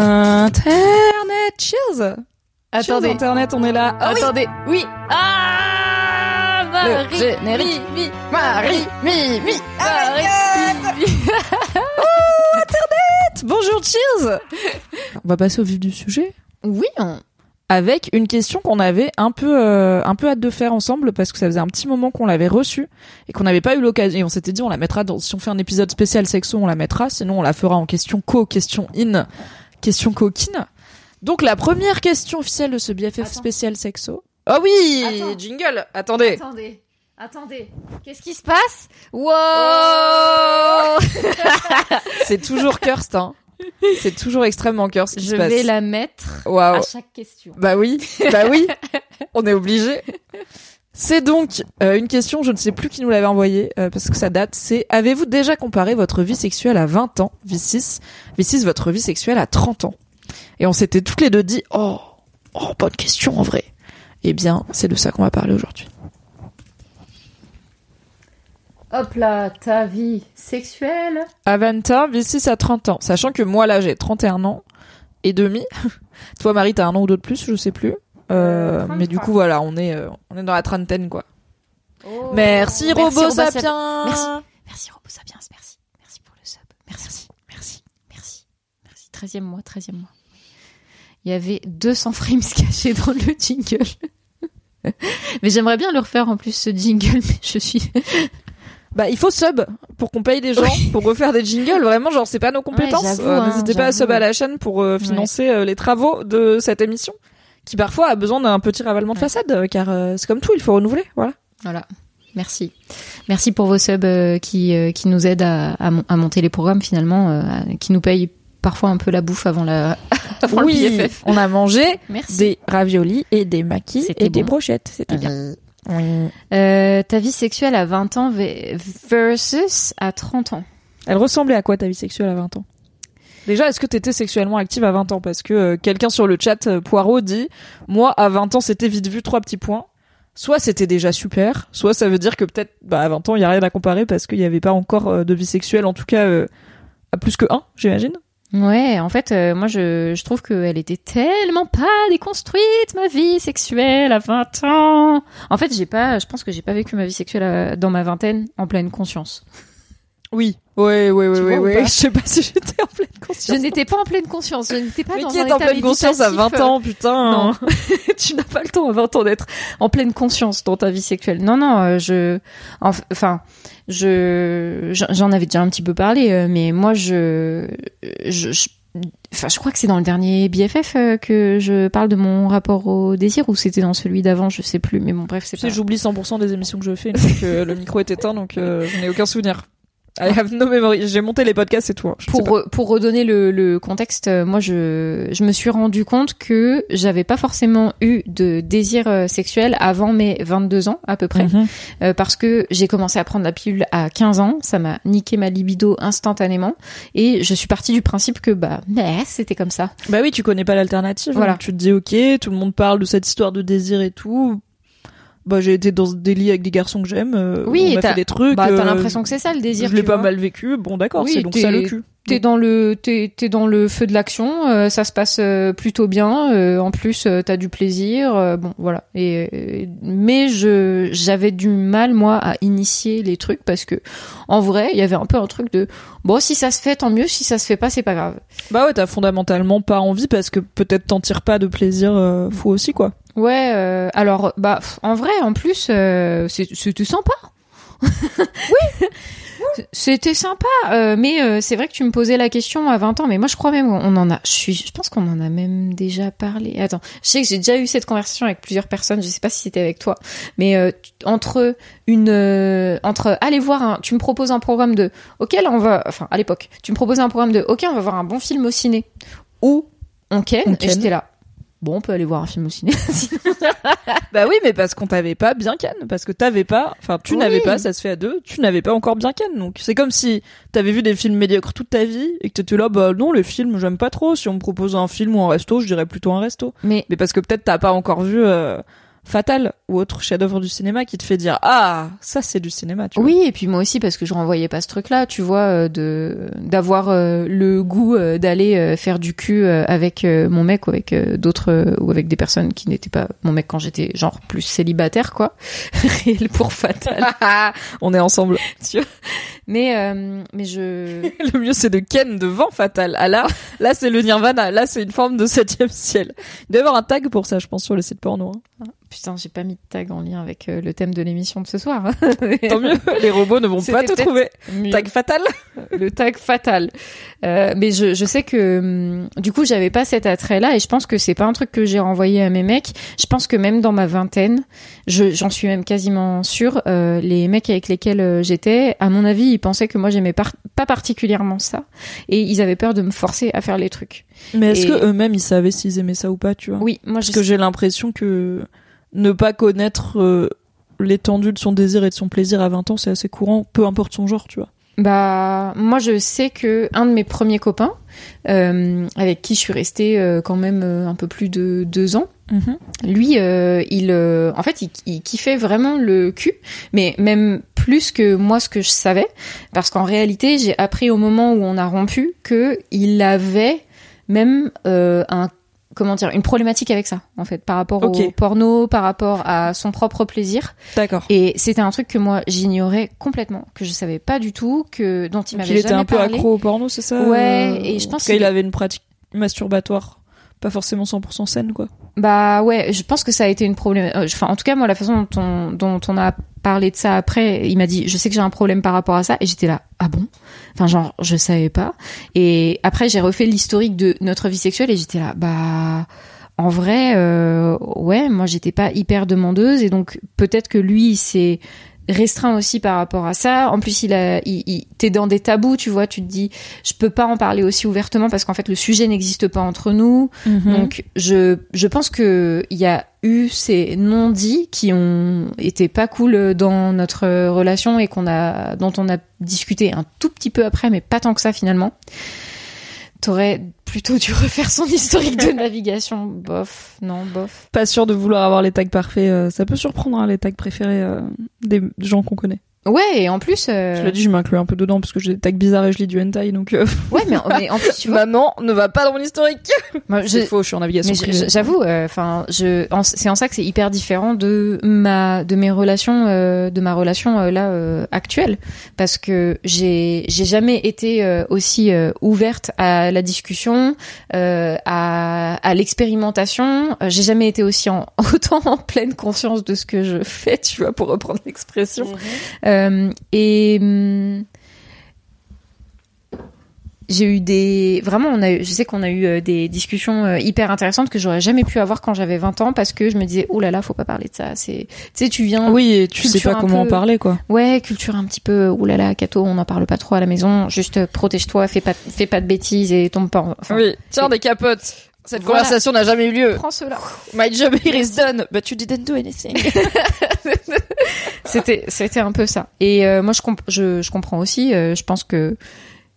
Internet, cheers. Attendez. Cheers, Internet, on est là. Ah. Attendez, oui. Ah Marie, Le générique. mi, mi, Marie, mi, mi, Marie, mi, mi. Bonjour, cheers. On va passer au vif du sujet. Oui, on... avec une question qu'on avait un peu euh, un peu hâte de faire ensemble parce que ça faisait un petit moment qu'on l'avait reçue et qu'on n'avait pas eu l'occasion. Et on s'était dit on la mettra dans si on fait un épisode spécial sexo on la mettra. Sinon on la fera en question co question in question coquine donc la première question officielle de ce BFF Attends. spécial sexo oh oui Attends. jingle attendez Attendez, attendez. Qu'est-ce qui se passe? Wow c'est toujours cursed hein c'est toujours extrêmement cursed ce qui Je se passe. vais la mettre Waouh. à chaque question. Bah oui, bah oui, on est obligé. C'est donc euh, une question, je ne sais plus qui nous l'avait envoyée, euh, parce que ça date, c'est avez-vous déjà comparé votre vie sexuelle à 20 ans, vie 6, vie 6, votre vie sexuelle à 30 ans? Et on s'était toutes les deux dit, oh, oh, bonne question en vrai. Eh bien, c'est de ça qu'on va parler aujourd'hui. Hop là, ta vie sexuelle. À 20 ans, vie 6 à 30 ans, sachant que moi là j'ai 31 ans et demi. Toi Marie, t'as un an ou deux de plus, je sais plus. Euh, mais du 33. coup voilà, on est, euh, on est dans la trentaine quoi. Oh. Merci, Robo Robo Sapiens. Sapiens. Merci. Merci Robo Sapiens, merci. Merci pour le sub. Merci. Merci. Merci. Merci. 13e mois, 13e mois. Il y avait 200 frames cachés dans le jingle. mais j'aimerais bien le refaire en plus ce jingle, mais je suis. Bah, il faut sub pour qu'on paye des gens pour refaire des jingles. Vraiment, genre, c'est pas nos compétences. Euh, hein, N'hésitez pas à sub à la chaîne pour euh, financer euh, les travaux de cette émission, qui parfois a besoin d'un petit ravalement de Ouais. façade, euh, car euh, c'est comme tout, il faut renouveler. Voilà. Voilà. Merci. Merci pour vos subs euh, qui, euh, qui nous aident à, à, mon- à monter les programmes finalement, euh, à- qui nous payent parfois un peu la bouffe avant, la, avant oui, le on a mangé Merci. des raviolis et des maquis et des brochettes. C'était bien. Oui. Ta vie sexuelle à 20 ans ve- versus à 30 ans. Elle ressemblait à quoi ta vie sexuelle à 20 ans? Déjà, est-ce que t'étais sexuellement active à 20 ans? Parce que euh, quelqu'un sur le chat, euh, Poirot, dit « Moi, à 20 ans, c'était vite vu, trois petits points. » Soit c'était déjà super, soit ça veut dire que peut-être bah, à 20 ans, il y a rien à comparer parce qu'il n'y avait pas encore euh, de vie sexuelle, en tout cas euh, à plus que un, j'imagine. Ouais, en fait, moi, je, je trouve qu'elle était tellement pas déconstruite, ma vie sexuelle à 20 ans. En fait, j'ai pas, je pense que j'ai pas vécu ma vie sexuelle dans ma vingtaine en pleine conscience. Oui. Ouais, ouais, ouais, Tu ouais, vois ou ouais. pas Je sais pas si j'étais en pleine Je conscience. n'étais pas en pleine conscience, je n'étais pas Mais dans qui un est en pleine conscience à 20 méditatif, euh, ans, putain Non, tu n'as pas le temps à 20 ans d'être en pleine conscience dans ta vie sexuelle. Non, non, euh, je, enf- enfin, je, j'en- avais déjà un petit peu parlé, euh, mais moi, je, je, je- enfin, je crois que c'est dans le dernier BFF euh, que je parle de mon rapport au désir, ou c'était dans celui d'avant, je sais plus, mais bon, bref, c'est Tu sais, pas. j'oublie 100% des émissions que je fais une fois que le micro est éteint, donc euh, je n'ai aucun souvenir. I have no memory. J'ai monté les podcasts et tout. hein. Pour, re- pour redonner le, le contexte, euh, moi je, je me suis rendu compte que j'avais pas forcément eu de désir euh, sexuel avant mes 22 ans à peu près. Mhm. Euh, parce que j'ai commencé à prendre la pilule à 15 ans, ça m'a niqué ma libido instantanément et je suis partie du principe que bah mais c'était comme ça. Bah oui, tu connais pas l'alternative. Voilà. Voilà. Tu te dis ok, tout le monde parle de cette histoire de désir et tout. Bah j'ai été dans des lits avec des garçons que j'aime. euh, Oui, on a t'as- fait des trucs. Bah t'as euh, l'impression que c'est ça le désir. Je l'ai pas vois. mal vécu. Bon d'accord, Oui, c'est donc ça le cul. T'es dans le t'es t'es dans le feu de l'action, euh, ça se passe euh, plutôt bien. euh, en plus, euh, t'as du plaisir. euh, bon, voilà. Et, mais je j'avais du mal moi à initier les trucs parce que en vrai, il y avait un peu un truc de bon si ça se fait tant mieux, si ça se fait pas c'est pas grave. Bah ouais, t'as fondamentalement pas envie parce que peut-être t'en tires pas de plaisir fou aussi quoi. Ouais. alors bah en vrai en plus c'est c'était sympa. oui. C'était sympa, euh, mais euh, c'est vrai que tu me posais la question à 20 ans, mais moi je crois même qu'on en a, je suis, je pense qu'on en a même déjà parlé. Attends, je sais que j'ai déjà eu cette conversation avec plusieurs personnes, je sais pas si c'était avec toi, mais euh, entre une, euh, entre aller voir un, tu me proposes un programme de, ok là on va, enfin à l'époque, tu me proposais un programme de, ok on va voir un bon film au ciné, ou on ken, On et ken. j'étais là. Bon, on peut aller voir un film au ciné. Bah oui, mais parce qu'on t'avait pas bien ken, parce que t'avais pas, enfin tu Oui. n'avais pas, ça se fait à deux, tu n'avais pas encore bien ken. Donc c'est comme si t'avais vu des films médiocres toute ta vie et que t'étais là, bah non les films j'aime pas trop. Si on me propose un film ou un resto, je dirais plutôt un resto. mais Mais parce que peut-être t'as pas encore vu euh, Fatal ou autre chef-d'œuvre du cinéma qui te fait dire ah ça c'est du cinéma. Tu vois. Oui, et puis moi aussi parce que je renvoyais pas ce truc-là, tu vois, euh, de d'avoir euh, le goût euh, d'aller faire du cul avec mon mec ou avec d'autres ou avec des personnes qui n'étaient pas mon mec quand j'étais genre plus célibataire quoi. Réel pour fatal. on est ensemble. Mais euh, mais je Le mieux c'est de ken devant Fatal. Ah là, là c'est le Nirvana. Là c'est une forme de septième ciel. Il doit y avoir un tag pour ça, je pense, sur le site porno. hein. Putain, j'ai pas mis de tag en lien avec euh, le thème de l'émission de ce soir. Tant mieux, les robots ne vont pas te trouver. Mieux. Tag Fatal. le tag fatal. Euh, mais je, je sais que hum, du coup j'avais pas cet attrait-là et je pense que c'est pas un truc que j'ai renvoyé à mes mecs. Je pense que même dans ma vingtaine, je- j'en suis même quasiment sûre, euh, les mecs avec lesquels euh, j'étais, à mon avis, ils pensaient que moi j'aimais par- pas particulièrement ça et ils avaient peur de me forcer à faire les trucs. Mais est-ce Et- que eux-mêmes ils savaient s'ils aimaient ça ou pas, tu vois? Oui, moi je Parce que j'ai l'impression que ne pas connaître euh, l'étendue de son désir et de son plaisir à 20 ans, c'est assez courant, peu importe son genre, tu vois. Bah, moi, je sais que un de mes premiers copains, euh, avec qui je suis restée euh, quand même euh, un peu plus de deux ans, lui, euh, il, en fait, il, il kiffait vraiment le cul, mais même plus que moi ce que je savais, parce qu'en réalité, j'ai appris au moment où on a rompu que il avait même un comment dire une problématique avec ça en fait par rapport au porno par rapport à son propre plaisir D'accord. et c'était un truc que moi j'ignorais complètement, que je savais pas du tout, que dont il m'avait il était jamais un peu parlé. accro au porno, c'est ça Ouais, Euh, et je en pense qu'il- il avait une pratique masturbatoire, pas forcément 100% saine, quoi. Bah ouais, je pense que ça a été une problème. euh, Enfin, en tout cas, moi, la façon dont on, a parlé de ça après, il m'a dit, je sais que j'ai un problème par rapport à ça, et j'étais là, ah bon? Enfin, genre, je savais pas. Et après, j'ai refait l'historique de notre vie sexuelle, et j'étais là, bah. En vrai, euh, ouais, moi j'étais pas hyper demandeuse et donc peut-être que lui il s'est restreint aussi par rapport à ça. En plus, il a, il, il- t'es dans des tabous, tu vois. Tu te dis, je peux pas en parler aussi ouvertement parce qu'en fait le sujet n'existe pas entre nous. Mhm. Donc je je pense que il y a eu ces non-dits qui ont été pas cool dans notre relation et qu'on a dont on a discuté un tout petit peu après mais pas tant que ça finalement. T'aurais plutôt dû refaire son historique de navigation. Bof, non, bof. Pas sûr de vouloir avoir les tags parfaits. euh, ça peut surprendre hein, les tags préférés euh, des gens qu'on connaît. Ouais, et en plus, euh, Je l'ai dit, je m'inclus un peu dedans parce que j'ai des tags bizarres et je lis du hentai, donc. euh, ouais, mais, mais en plus, tu vois, Maman, ne va pas dans mon historique. C'est faux, je suis en navigation j'avoue, euh, enfin, je, c'est en ça que c'est hyper différent de ma, de mes relations, euh, de ma relation euh, là euh, actuelle, parce que j'ai, j'ai jamais été aussi euh, ouverte à la discussion, euh, à, à l'expérimentation. J'ai jamais été aussi en, autant en pleine conscience de ce que je fais, tu vois, pour reprendre l'expression. Euh, et hum, j'ai eu des vraiment on a eu- je sais qu'on a eu euh, des discussions euh, hyper intéressantes que j'aurais jamais pu avoir quand j'avais 20 ans parce que je me disais oh là là faut pas parler de ça c'est tu sais tu viens Oui, et tu sais pas comment en parler, quoi. ouais culture un petit peu oh là là Cato on n'en parle pas trop à la maison juste euh, protège-toi fais pas fais pas de bêtises et tombe pas en- enfin, oui, tiens des capotes. Cette Voilà. conversation n'a jamais eu lieu. prends cela My job here is done, but you didn't do anything. c'était c'était un peu ça et euh, moi je, comp- je je comprends aussi euh, je pense que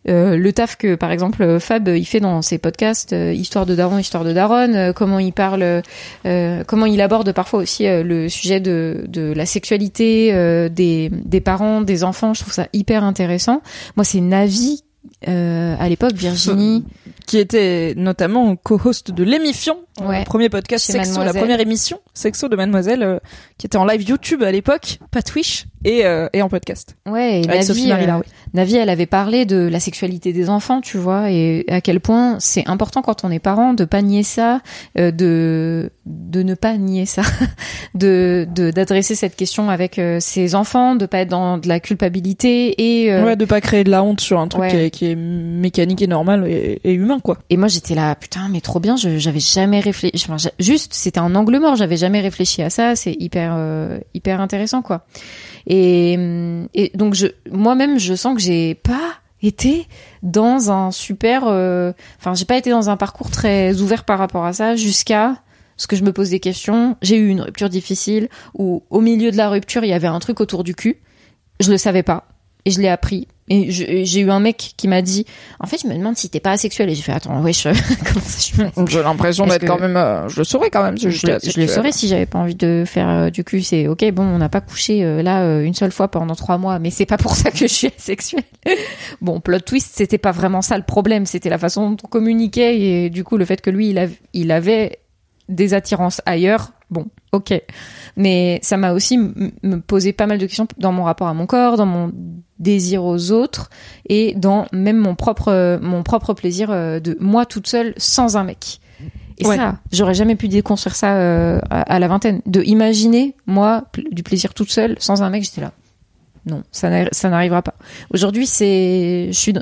euh, le taf que par exemple euh, Fab il fait dans ses podcasts euh, histoire de daron histoire de daronne euh, comment il parle euh, comment il aborde parfois aussi euh, le sujet de de la sexualité euh, des des parents des enfants je trouve ça hyper intéressant moi c'est Navi euh, à l'époque Virginie qui était notamment co-host de l'émission, euh, Ouais. premier podcast Chez sexo, la première émission sexo de Mademoiselle, euh, qui était en live YouTube à l'époque, pas Twitch, et, euh, et en podcast. Ouais, et Avec Sophie Navi, Marie euh. Navi, elle avait parlé de la sexualité des enfants, tu vois, et à quel point c'est important quand on est parent de pas nier ça, euh, de de ne pas nier ça, de de d'adresser cette question avec ses enfants, de pas être dans de la culpabilité et euh, Ouais, de pas créer de la honte sur un truc Ouais. qui, est, qui est mécanique et normal et, humain, quoi. Et moi j'étais là, putain, mais trop bien, j'avais jamais réfléchi. Juste, c'était un angle mort, j'avais jamais réfléchi à ça. C'est hyper euh, hyper intéressant, quoi. Et, hum, et donc je moi-même, je sens que j'ai pas été dans un super. euh, Enfin, j'ai pas été dans un parcours très ouvert par rapport à ça jusqu'à ce que je me pose des questions. J'ai eu une rupture difficile où au milieu de la rupture, il y avait un truc autour du cul. Je le savais pas et je l'ai appris. Et j'ai eu un mec qui m'a dit, en fait, je me demande si t'es pas asexuel. Et j'ai fait, attends, wesh, comment ça je asexuel J'ai l'impression d'être que- quand même, euh, je le saurais quand même. si je, le- je asexuel. le saurais si j'avais pas envie de faire euh, du cul. C'est ok, bon, on n'a pas couché euh, là euh, une seule fois pendant trois mois, mais c'est pas pour ça que je suis asexuelle. bon, plot twist, c'était pas vraiment ça le problème, c'était la façon dont on communiquait et du coup le fait que lui il, il avait des attirances ailleurs. Bon, ok, mais ça m'a aussi me posé pas mal de questions dans mon rapport à mon corps, dans mon désir aux autres et dans même mon propre mon propre plaisir euh, de moi toute seule sans un mec. Et Ouais. ça, j'aurais jamais pu déconstruire ça euh, à, à la vingtaine. De imaginer, moi, pl- du plaisir toute seule, sans un mec, j'étais là. Non, ça n'arri- ça n'arrivera pas. Aujourd'hui, c'est, je suis,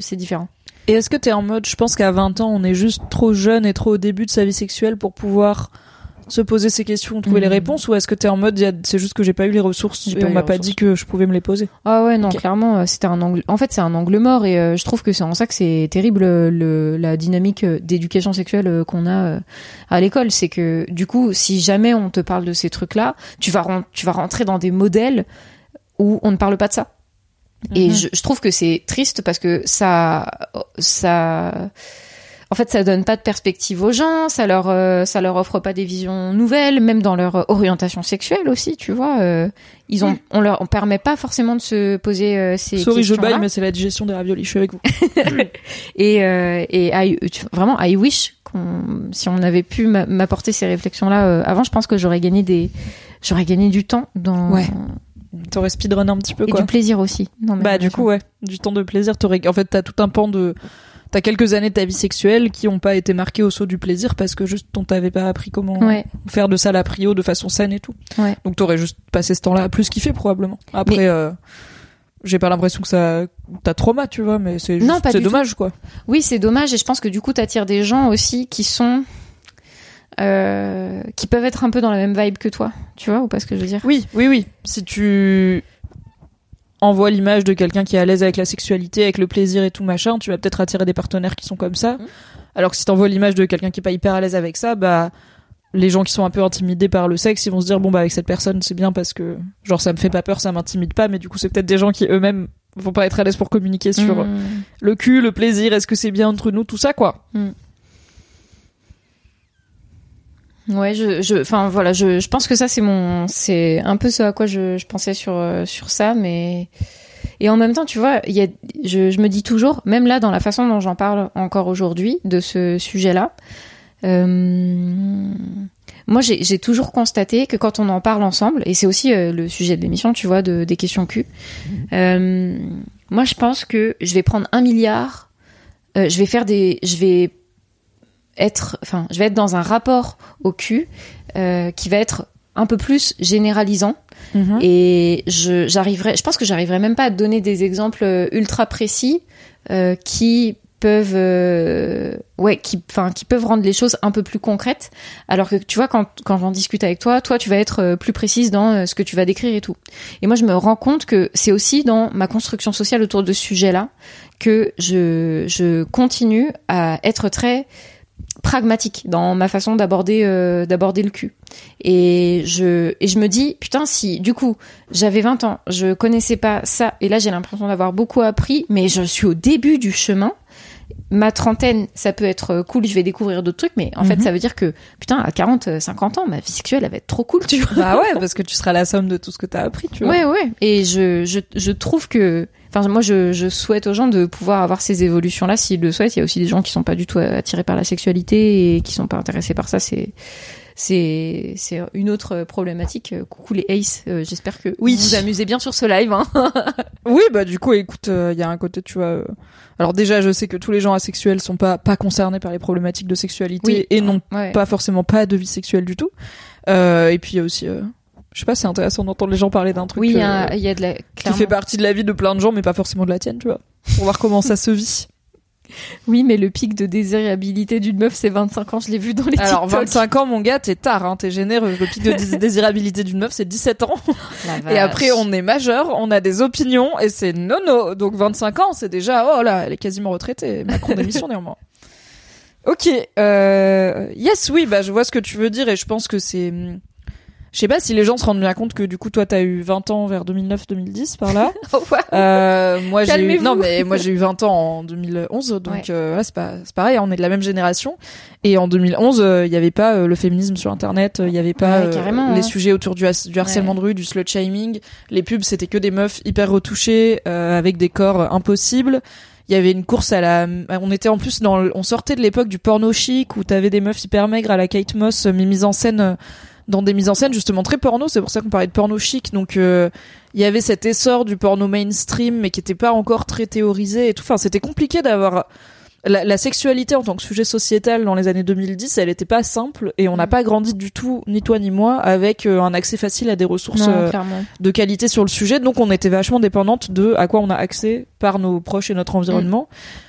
c'est différent. Et est-ce que t'es en mode, je pense qu'à 20 ans, on est juste trop jeune et trop au début de sa vie sexuelle pour pouvoir se poser ces questions, trouver les Mhm. réponses, ou est-ce que t'es en mode, c'est juste que j'ai pas eu les ressources et on m'a pas ressources. dit que je pouvais me les poser Ah ouais, non, clairement, euh, c'était un angle. En fait, c'est un angle mort et euh, je trouve que c'est en ça que c'est terrible euh, le, la dynamique d'éducation sexuelle qu'on a à l'école. C'est que du coup, si jamais on te parle de ces trucs-là, tu vas tu vas rentrer dans des modèles où on ne parle pas de ça. Et Mhm. je, je trouve que c'est triste parce que ça, ça, en fait, ça donne pas de perspective aux gens, ça leur, euh, ça leur offre pas des visions nouvelles, même dans leur euh, orientation sexuelle aussi, tu vois. euh, ils ont, on leur, on permet pas forcément de se poser euh, ces Sorry, je questions-là. baille, mais c'est la digestion des raviolis, je suis avec vous. Et, et I- vraiment, I wish qu'on, si on avait pu m'a- m'apporter ces réflexions-là avant, je pense que j'aurais gagné des, j'aurais gagné du temps dans, Ouais. T'aurais speedrun un petit peu, et quoi. du plaisir aussi. Bah, du coup, ouais. Du temps de plaisir, t'aurais, en fait, t'as tout un pan de, t'as quelques années de ta vie sexuelle qui ont pas été marquées au saut du plaisir parce que juste on t'avait pas appris comment Ouais. faire de ça la prio de façon saine et tout. Ouais. Donc t'aurais juste passé ce temps-là à plus kiffer probablement. Après, Mais- euh, j'ai pas l'impression que ça, t'as trauma, tu vois, mais c'est juste, c'est dommage, quoi. Oui, c'est dommage et je pense que du coup, t'attires des gens aussi qui sont euh, qui peuvent être un peu dans la même vibe que toi, tu vois ou pas ce que je veux dire? Oui, oui, oui. Si tu envoies l'image de quelqu'un qui est à l'aise avec la sexualité, avec le plaisir et tout machin, tu vas peut-être attirer des partenaires qui sont comme ça. Mhm. Alors que si t'envoies l'image de quelqu'un qui est pas hyper à l'aise avec ça, bah les gens qui sont un peu intimidés par le sexe, ils vont se dire bon bah avec cette personne c'est bien parce que genre ça me fait pas peur, ça m'intimide pas, mais du coup c'est peut-être des gens qui eux-mêmes vont pas être à l'aise pour communiquer sur Mmh. le cul, le plaisir, est-ce que c'est bien entre nous, tout ça quoi. Ouais, je, je, enfin voilà, je, je pense que ça c'est mon, c'est un peu ce à quoi je, je pensais sur euh, sur ça, mais et en même temps, tu vois, il y a, je, je me dis toujours, même là dans la façon dont j'en parle encore aujourd'hui de ce sujet-là, euh, moi j'ai j'ai toujours constaté que quand on en parle ensemble, et c'est aussi euh, le sujet de l'émission, tu vois, de des questions Q. euh, moi je pense que je vais prendre un milliard, euh, je vais faire des, je vais être, enfin, je vais être dans un rapport au cul euh, qui va être un peu plus généralisant Mhm. et je j'arriverai, je pense que j'arriverai même pas à donner des exemples euh, ultra précis euh, qui peuvent, euh, ouais, qui, enfin, qui peuvent rendre les choses un peu plus concrètes. Alors que tu vois, quand quand j'en discute avec toi, toi, tu vas être euh, plus précise dans euh, ce que tu vas décrire et tout. Et moi, je me rends compte que c'est aussi dans ma construction sociale autour de ce sujet-là que je je continue à être très pragmatique dans ma façon d'aborder euh, d'aborder le cul. Et je et je me dis putain si du coup, j'avais 20 ans, je connaissais pas ça et là j'ai l'impression d'avoir beaucoup appris mais je suis au début du chemin. Ma trentaine, ça peut être euh, cool, je vais découvrir d'autres trucs, mais en fait, Mhm. ça veut dire que, putain, à 40, 50 ans, ma vie sexuelle, elle va être trop cool, tu vois. Bah ouais, parce que tu seras la somme de tout ce que t'as appris, tu vois. Ouais, ouais. Et je, je, je trouve que, enfin, moi, je, je souhaite aux gens de pouvoir avoir ces évolutions-là s'ils le souhaitent. Il y a aussi des gens qui sont pas du tout attirés par la sexualité et qui sont pas intéressés par ça. C'est, c'est, c'est une autre problématique. Euh, Coucou les Ace. Euh, j'espère que Oui. vous vous amusez bien sur ce live, hein. Oui, bah du coup, écoute, il y a un côté, tu vois. euh, Alors déjà, je sais que tous les gens asexuels sont pas pas concernés par les problématiques de sexualité Oui. et n'ont Ouais. pas forcément pas de vie sexuelle du tout. Euh, et puis il y a aussi, euh, je sais pas, c'est intéressant d'entendre les gens parler d'un truc Oui, il y, euh, a- il y a de la, qui fait partie de la vie de plein de gens, mais pas forcément de la tienne, tu vois. Pour voir comment ça se vit. Oui, mais le pic de désirabilité d'une meuf, c'est 25 ans. Je l'ai vu dans les Alors TikTok. 25 ans, mon gars, t'es tard, hein, t'es généreux. Le pic de dés- désirabilité d'une meuf, c'est 17 ans. La Et après, on est majeur, on a des opinions, et c'est nono. Donc 25 ans, c'est déjà, oh là, elle est quasiment retraitée. Macron d'émission néanmoins. Ok, euh, yes, oui, bah je vois ce que tu veux dire, et je pense que c'est... Je sais pas si les gens se rendent bien compte que du coup, toi, t'as eu 20 ans vers 2009-2010, par là. Oh, ouais. Euh, moi j'ai eu non mais moi j'ai eu 20 ans en 2011 donc Ouais. euh, là, c'est pas c'est pareil on est de la même génération et en 2011 euh, il y avait pas euh, le féminisme sur internet euh, il y avait pas Ouais, euh, les hein. sujets autour du, harcèlement Ouais. de rue du slut shaming les pubs c'était que des meufs hyper retouchées euh, avec des corps euh, impossibles il y avait une course à la on était en plus dans on sortait de l'époque du porno chic où t'avais des meufs hyper maigres à la Kate Moss euh, mises en scène euh, dans des mises en scène justement très porno. C'est pour ça qu'on parlait de porno chic. Donc euh, il y avait cet essor du porno mainstream mais qui était pas encore très théorisé et tout. Enfin c'était compliqué d'avoir la, la sexualité en tant que sujet sociétal dans les années 2010 elle était pas simple et on n'a Mm. pas grandi du tout ni toi ni moi avec euh, un accès facile à des ressources Non, euh, de qualité sur le sujet. Donc on était vachement dépendante de à quoi on a accès par nos proches et notre environnement. Euh,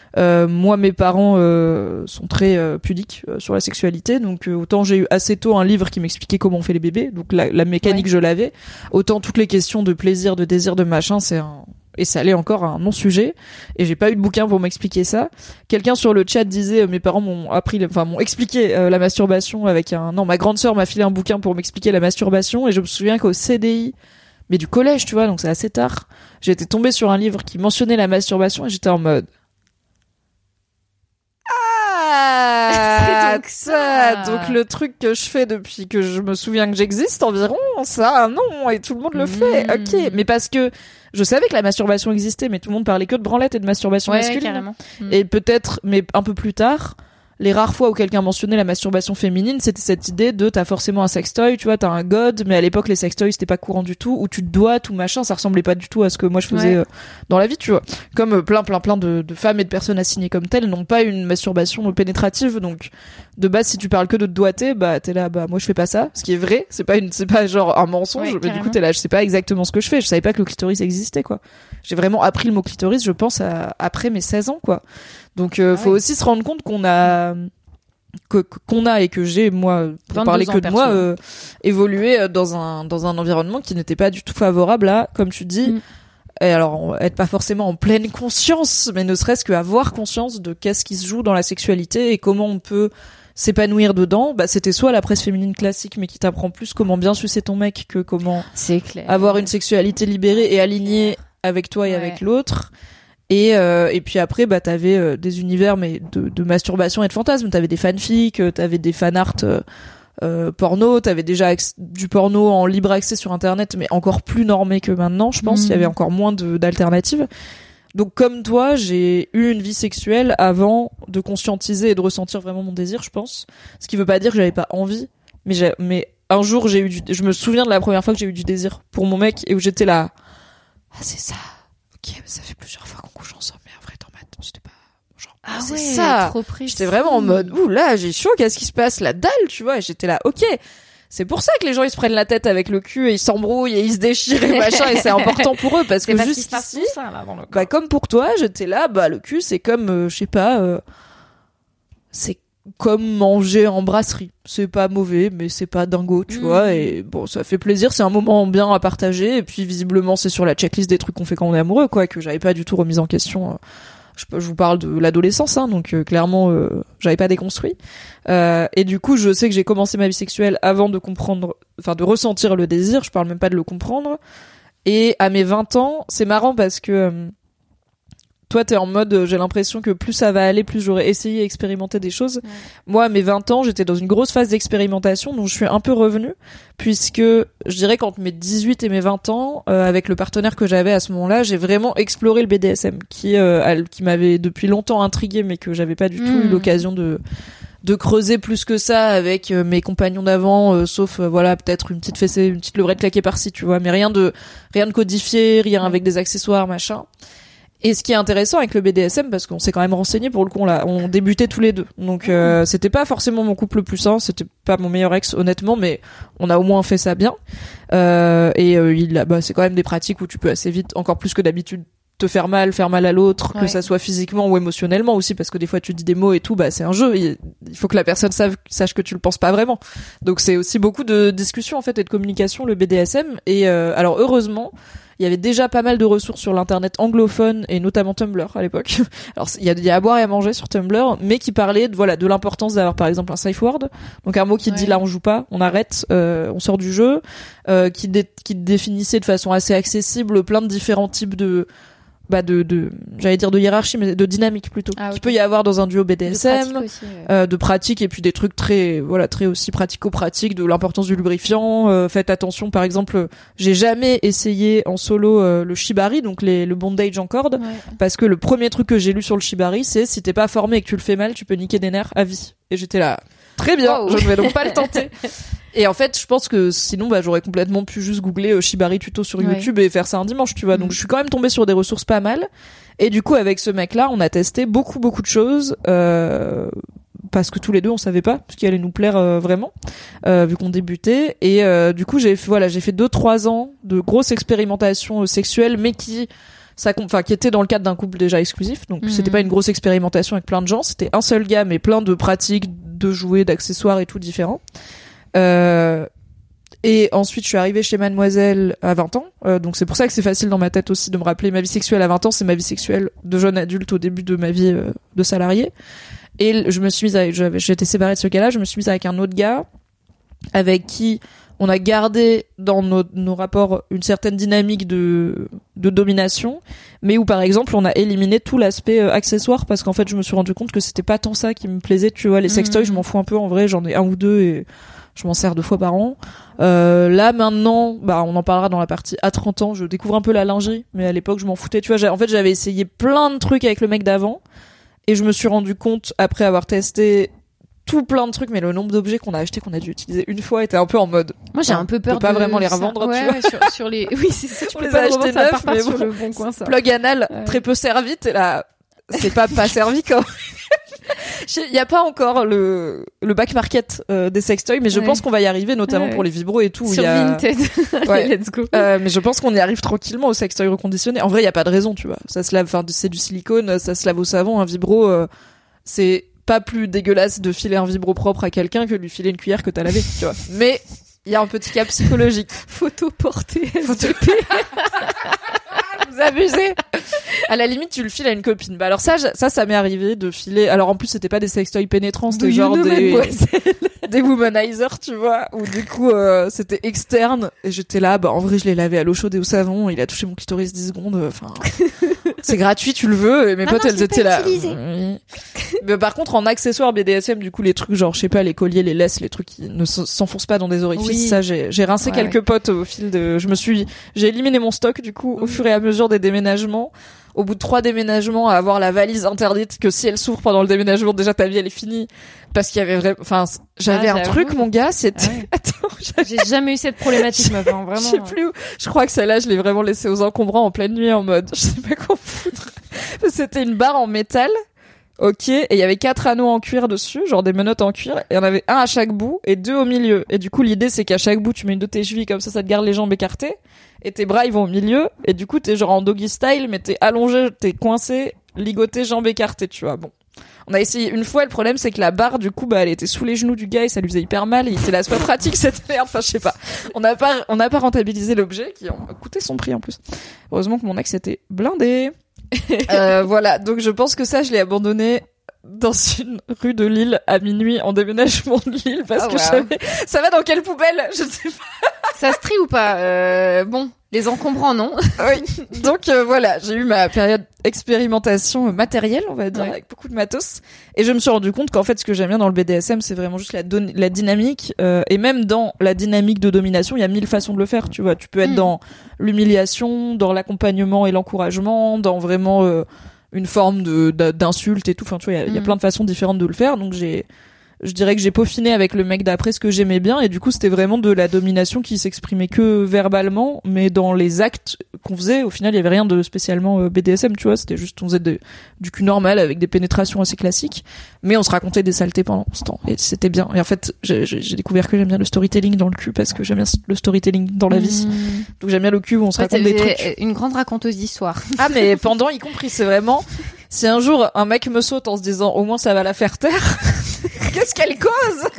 moi mes parents euh, sont très euh, pudiques euh, sur la sexualité. Donc euh, autant j'ai eu assez tôt un livre qui m'expliquait comment on fait les bébés donc la, la mécanique Ouais. je l'avais. Autant toutes les questions de plaisir de désir de machin c'est un et ça allait encore un non sujet et j'ai pas eu de bouquin pour m'expliquer ça. Quelqu'un sur le chat disait euh, mes parents m'ont appris enfin m'ont expliqué euh, la masturbation avec un non ma grande sœur m'a filé un bouquin pour m'expliquer la masturbation. Et je me souviens qu'au CDI mais du collège tu vois donc c'est assez tard j'étais tombée sur un livre qui mentionnait la masturbation et j'étais en mode C'est donc ça. donc le truc que je fais depuis que je me souviens que j'existe environ ça non et tout le monde le fait Mm. ok mais parce que je savais que la masturbation existait mais tout le monde parlait que de branlette et de masturbation Ouais, masculine carrément. Mm. et peut-être, mais un peu plus tard, les rares fois où quelqu'un mentionnait la masturbation féminine, c'était cette idée de t'as forcément un sextoy, tu vois, t'as un god, mais à l'époque les sextoys c'était pas courant du tout, où tu te dois tout machin, ça ressemblait pas du tout à ce que moi je faisais Ouais. euh, dans la vie, tu vois. Comme euh, plein plein plein de, de femmes et de personnes assignées comme telles n'ont pas une masturbation pénétrative, donc de base si tu parles que de te doigter, bah t'es là, bah moi je fais pas ça, ce qui est vrai, c'est pas une, c'est pas genre un mensonge, Ouais, mais du coup t'es là, je sais pas exactement ce que je fais, je savais pas que le clitoris existait quoi. J'ai vraiment appris le mot clitoris, je pense à, après mes 16 ans quoi. Donc euh, Ah faut aussi se rendre compte qu'on a que qu'on a et que j'ai moi pour 22 parler que de moi euh, évolué euh, dans un dans un environnement qui n'était pas du tout favorable à comme tu dis Mm. et alors être pas forcément en pleine conscience mais ne serait-ce qu'avoir conscience de qu'est-ce qui se joue dans la sexualité et comment on peut s'épanouir dedans bah c'était soit la presse féminine classique mais qui t'apprend plus comment bien sucer ton mec que comment clair. avoir une sexualité libérée et alignée avec toi et Ouais. avec l'autre. Et, euh, et puis après, bah, t'avais euh, des univers mais de, de masturbation et de fantasmes. T'avais des fanfics, euh, t'avais des fanarts euh, porno, t'avais déjà du porno en libre accès sur Internet, mais encore plus normé que maintenant, je pense. Mhm. Il y avait encore moins de- d'alternatives. Donc comme toi, j'ai eu une vie sexuelle avant de conscientiser et de ressentir vraiment mon désir, je pense. Ce qui veut pas dire que j'avais pas envie, mais j'ai, mais un jour j'ai eu du, je me souviens de la première fois que j'ai eu du désir pour mon mec et où j'étais là, ah c'est ça, ok, mais ça fait plusieurs fois qu'on couche ensemble, mais en vrai dans ma tête j'étais pas, genre, ah, Ah c'est ouais, ça. J'étais vraiment en mode, ouh là, j'ai chaud, qu'est-ce qui se passe, la dalle, tu vois, et j'étais là, ok. C'est pour ça que les gens ils se prennent la tête avec le cul et ils s'embrouillent et ils se déchirent et machin et c'est important pour eux parce que ça, là, dans le corps. bah comme pour toi, j'étais là, bah le cul c'est comme, euh, je sais pas, euh, c'est comme manger en brasserie. C'est pas mauvais, mais c'est pas dingo, tu Mhm. vois. Et bon, ça fait plaisir, c'est un moment bien à partager. Et puis visiblement, c'est sur la checklist des trucs qu'on fait quand on est amoureux, quoi, que j'avais pas du tout remis en question. euh. Je, vous parle de l'adolescence, hein, donc euh, clairement, euh, j'avais pas déconstruit. Euh, et du coup, je sais que j'ai commencé ma vie sexuelle avant de comprendre, enfin de ressentir le désir. Je parle même pas de le comprendre. Et à mes 20 ans, c'est marrant parce que euh, toi, t'es en mode, euh, j'ai l'impression que plus ça va aller, plus j'aurais essayé expérimenter des choses. Moi, à mes 20 ans, j'étais dans une grosse phase d'expérimentation, dont je suis un peu revenue, puisque je dirais qu'entre mes 18 et mes 20 ans, euh, avec le partenaire que j'avais à ce moment-là, j'ai vraiment exploré le BDSM, qui, euh, qui m'avait depuis longtemps intrigué, mais que j'avais pas du tout eu Mm. l'occasion de de creuser plus que ça avec euh, mes compagnons d'avant, euh, sauf euh, voilà peut-être une petite fessée, une petite levrette claquée par-ci, tu vois, mais rien de rien de codifié, rien avec des accessoires, machin. Et ce qui est intéressant avec le BDSM, parce qu'on s'est quand même renseigné pour le coup, on, l'a- on débutait tous les deux. Donc euh, c'était pas forcément mon couple le plus sain, c'était pas mon meilleur ex honnêtement, mais on a au moins fait ça bien. Euh, et euh, il a, bah, c'est quand même des pratiques où tu peux assez vite, encore plus que d'habitude, te faire mal, faire mal à l'autre, que ça soit physiquement ou émotionnellement aussi, parce que des fois tu dis des mots et tout, bah c'est un jeu. Il faut que la personne sache, sache que tu le penses pas vraiment. Donc c'est aussi beaucoup de discussion en fait et de communication le BDSM. Et euh, alors heureusement, il y avait déjà pas mal de ressources sur l'internet anglophone et notamment Tumblr à l'époque. Alors il y a, il y a à boire et à manger sur Tumblr, mais qui parlait de voilà de l'importance d'avoir par exemple un safe word, donc un mot qui dit là on joue pas, on arrête, euh, on sort du jeu, euh, qui dé- qui définissait de façon assez accessible plein de différents types de bah de, de j'allais dire de hiérarchie mais de dynamique plutôt Ah, qui peut y avoir dans un duo De BDSM pratique aussi, ouais. euh, de pratique et puis des trucs très voilà très aussi pratico-pratiques de l'importance du lubrifiant euh, faites attention par exemple j'ai jamais essayé en solo euh, le shibari donc les, le bondage en corde Ouais. parce que le premier truc que j'ai lu sur le shibari c'est si t'es pas formé et que tu le fais mal tu peux niquer des nerfs à vie et j'étais là très bien Wow. je ne vais donc pas le tenter et en fait je pense que sinon bah j'aurais complètement pu juste googler euh, shibari tuto sur Ouais. YouTube et faire ça un dimanche tu vois donc Mm. je suis quand même tombée sur des ressources pas mal et du coup avec ce mec là on a testé beaucoup beaucoup de choses euh, parce que tous les deux on savait pas ce qui allait nous plaire euh, vraiment euh, vu qu'on débutait et euh, du coup j'ai fait voilà j'ai fait deux trois ans de grosses expérimentations euh, sexuelles mais qui ça enfin qui était dans le cadre d'un couple déjà exclusif donc Mhm. c'était pas une grosse expérimentation avec plein de gens c'était un seul gars mais plein de pratiques de jouets d'accessoires et tout différents euh, et ensuite, je suis arrivée chez Mademoiselle à 20 ans. Euh, donc c'est pour ça que c'est facile dans ma tête aussi de me rappeler ma vie sexuelle à 20 ans. C'est ma vie sexuelle de jeune adulte au début de ma vie euh, de salarié. Et je me suis mise avec, j'étais séparée de ce gars-là. Je me suis mise avec un autre gars avec qui on a gardé dans nos, nos rapports une certaine dynamique de, de domination, mais où par exemple on a éliminé tout l'aspect euh, accessoire parce qu'en fait je me suis rendu compte que c'était pas tant ça qui me plaisait. Tu vois, les sextoys, Mhm. je m'en fous un peu en vrai. J'en ai un ou deux et je m'en sers deux fois par an. Euh, là maintenant, bah on en parlera dans la partie à 30 ans. Je découvre un peu la lingerie, mais à l'époque je m'en foutais. Tu vois, en fait j'avais essayé plein de trucs avec le mec d'avant, et je me suis rendu compte après avoir testé tout plein de trucs, mais le nombre d'objets qu'on a achetés, qu'on a dû utiliser une fois, était un peu en mode. Moi, j'ai Enfin, un peu on peut peur pas de vraiment les revendre, tu Ouais, vois. ouais, sur, sur les. Oui, c'est ça. Tu On peux les pas a le revendre, achetés ça neufs, pas mais sur bon. le bon coin, ça. plug anal Ouais. très peu servi, t'es là. C'est pas pas servi quand. Il y a pas encore le le back market euh, des sextoys, mais je Ouais. pense qu'on va y arriver, notamment Ouais. pour les vibros et tout. Sur y a... Vinted. Allez, let's go. Euh, mais je pense qu'on y arrive tranquillement au sextoy reconditionné. En vrai, il y a pas de raison, tu vois. Ça se lave, enfin, c'est du silicone, ça se lave au savon, un vibro, euh, c'est pas plus dégueulasse de filer un vibro propre à quelqu'un que de lui filer une cuillère que t'as lavé, tu vois. Mais il y a un petit cas psychologique. Photo portée. Vous abusez. À la limite, tu le files à une copine. Bah alors ça, ça, ça m'est arrivé de filer. Alors en plus, c'était pas des sextoys pénétrants, c'était genre des des womanizers, tu vois, où du coup euh, c'était externe et j'étais là. Bah en vrai, je l'ai lavé à l'eau chaude et au savon. Il a touché mon clitoris 10 secondes. Enfin, c'est gratuit, tu le veux. Et mes Ah potes, elles étaient là. Oui. Mais par contre, en accessoires BDSM, du coup, les trucs genre, je sais pas, les colliers, les laisses, les trucs qui ne s'enfoncent pas dans des orifices, Oui. ça, j'ai rincé Ouais, quelques potes au fil de. Je me suis, j'ai éliminé mon stock du coup au fur et à mesure des déménagements. Au bout de trois déménagements, à avoir la valise interdite que si elle s'ouvre pendant le déménagement, déjà ta vie elle est finie parce qu'il y avait vraiment. Enfin, j'avais Ah, un truc, mon gars, c'était. Ah ouais. Attends, j'avais- J'ai jamais eu cette problématique, meuf, hein, je vraiment. sais plus où. Je crois que celle-là, je l'ai vraiment laissée aux encombrants en pleine nuit en mode, je sais pas quoi foutre. C'était une barre en métal. Ok, et il y avait quatre anneaux en cuir dessus, genre des menottes en cuir, et il y en avait un à chaque bout et deux au milieu. Et du coup, l'idée c'est qu'à chaque bout, tu mets une de tes chevilles comme ça, ça te garde les jambes écartées, et tes bras ils vont au milieu, et du coup t'es genre en doggy style, mais t'es allongé, t'es coincé, ligoté, jambes écartées, tu vois. Bon, on a essayé une fois, le problème c'est que la barre du coup bah elle était sous les genoux du gars et ça lui faisait hyper mal, et il était là, c'est pratique cette merde, enfin je sais pas. On n'a pas, on n'a pas rentabilisé l'objet qui a coûté son prix en plus. Heureusement que mon ex était blindé. Euh, voilà, donc je pense que ça, je l'ai abandonné dans une rue de Lille à minuit en déménagement de Lille parce Ah, que wow. je savais... ça va dans quelle poubelle? Je ne sais pas. Ça se trie ou pas? Euh, Bon, Les encombrants, non oui. Donc euh, voilà, j'ai eu ma période expérimentation matérielle, on va dire, Ouais. avec beaucoup de matos. Et je me suis rendu compte qu'en fait, ce que j'aime bien dans le BDSM, c'est vraiment juste la, dynamique. euh, et même dans la dynamique de domination, il y a mille façons de le faire. Tu vois, tu peux être Mm. dans l'humiliation, dans l'accompagnement et l'encouragement, dans vraiment euh, une forme d'insulte et tout. Enfin, tu vois, il y y, a Mm. plein de façons différentes de le faire. Donc j'ai je dirais que j'ai peaufiné avec le mec d'après ce que j'aimais bien et du coup c'était vraiment de la domination qui s'exprimait que verbalement mais dans les actes qu'on faisait au final il y avait rien de spécialement euh, BDSM tu vois c'était juste on faisait du cul normal avec des pénétrations assez classiques mais on se racontait des saletés pendant ce temps et c'était bien et en fait j'ai découvert que j'aime bien le storytelling dans le cul parce que j'aime bien le storytelling dans la vie Mmh. donc j'aime bien le cul où on se Ouais, raconte des trucs Une grande raconteuse d'histoire. ah mais pendant y compris c'est vraiment si un jour un mec me saute en se disant au moins ça va la faire taire qu'est-ce qu'elle cause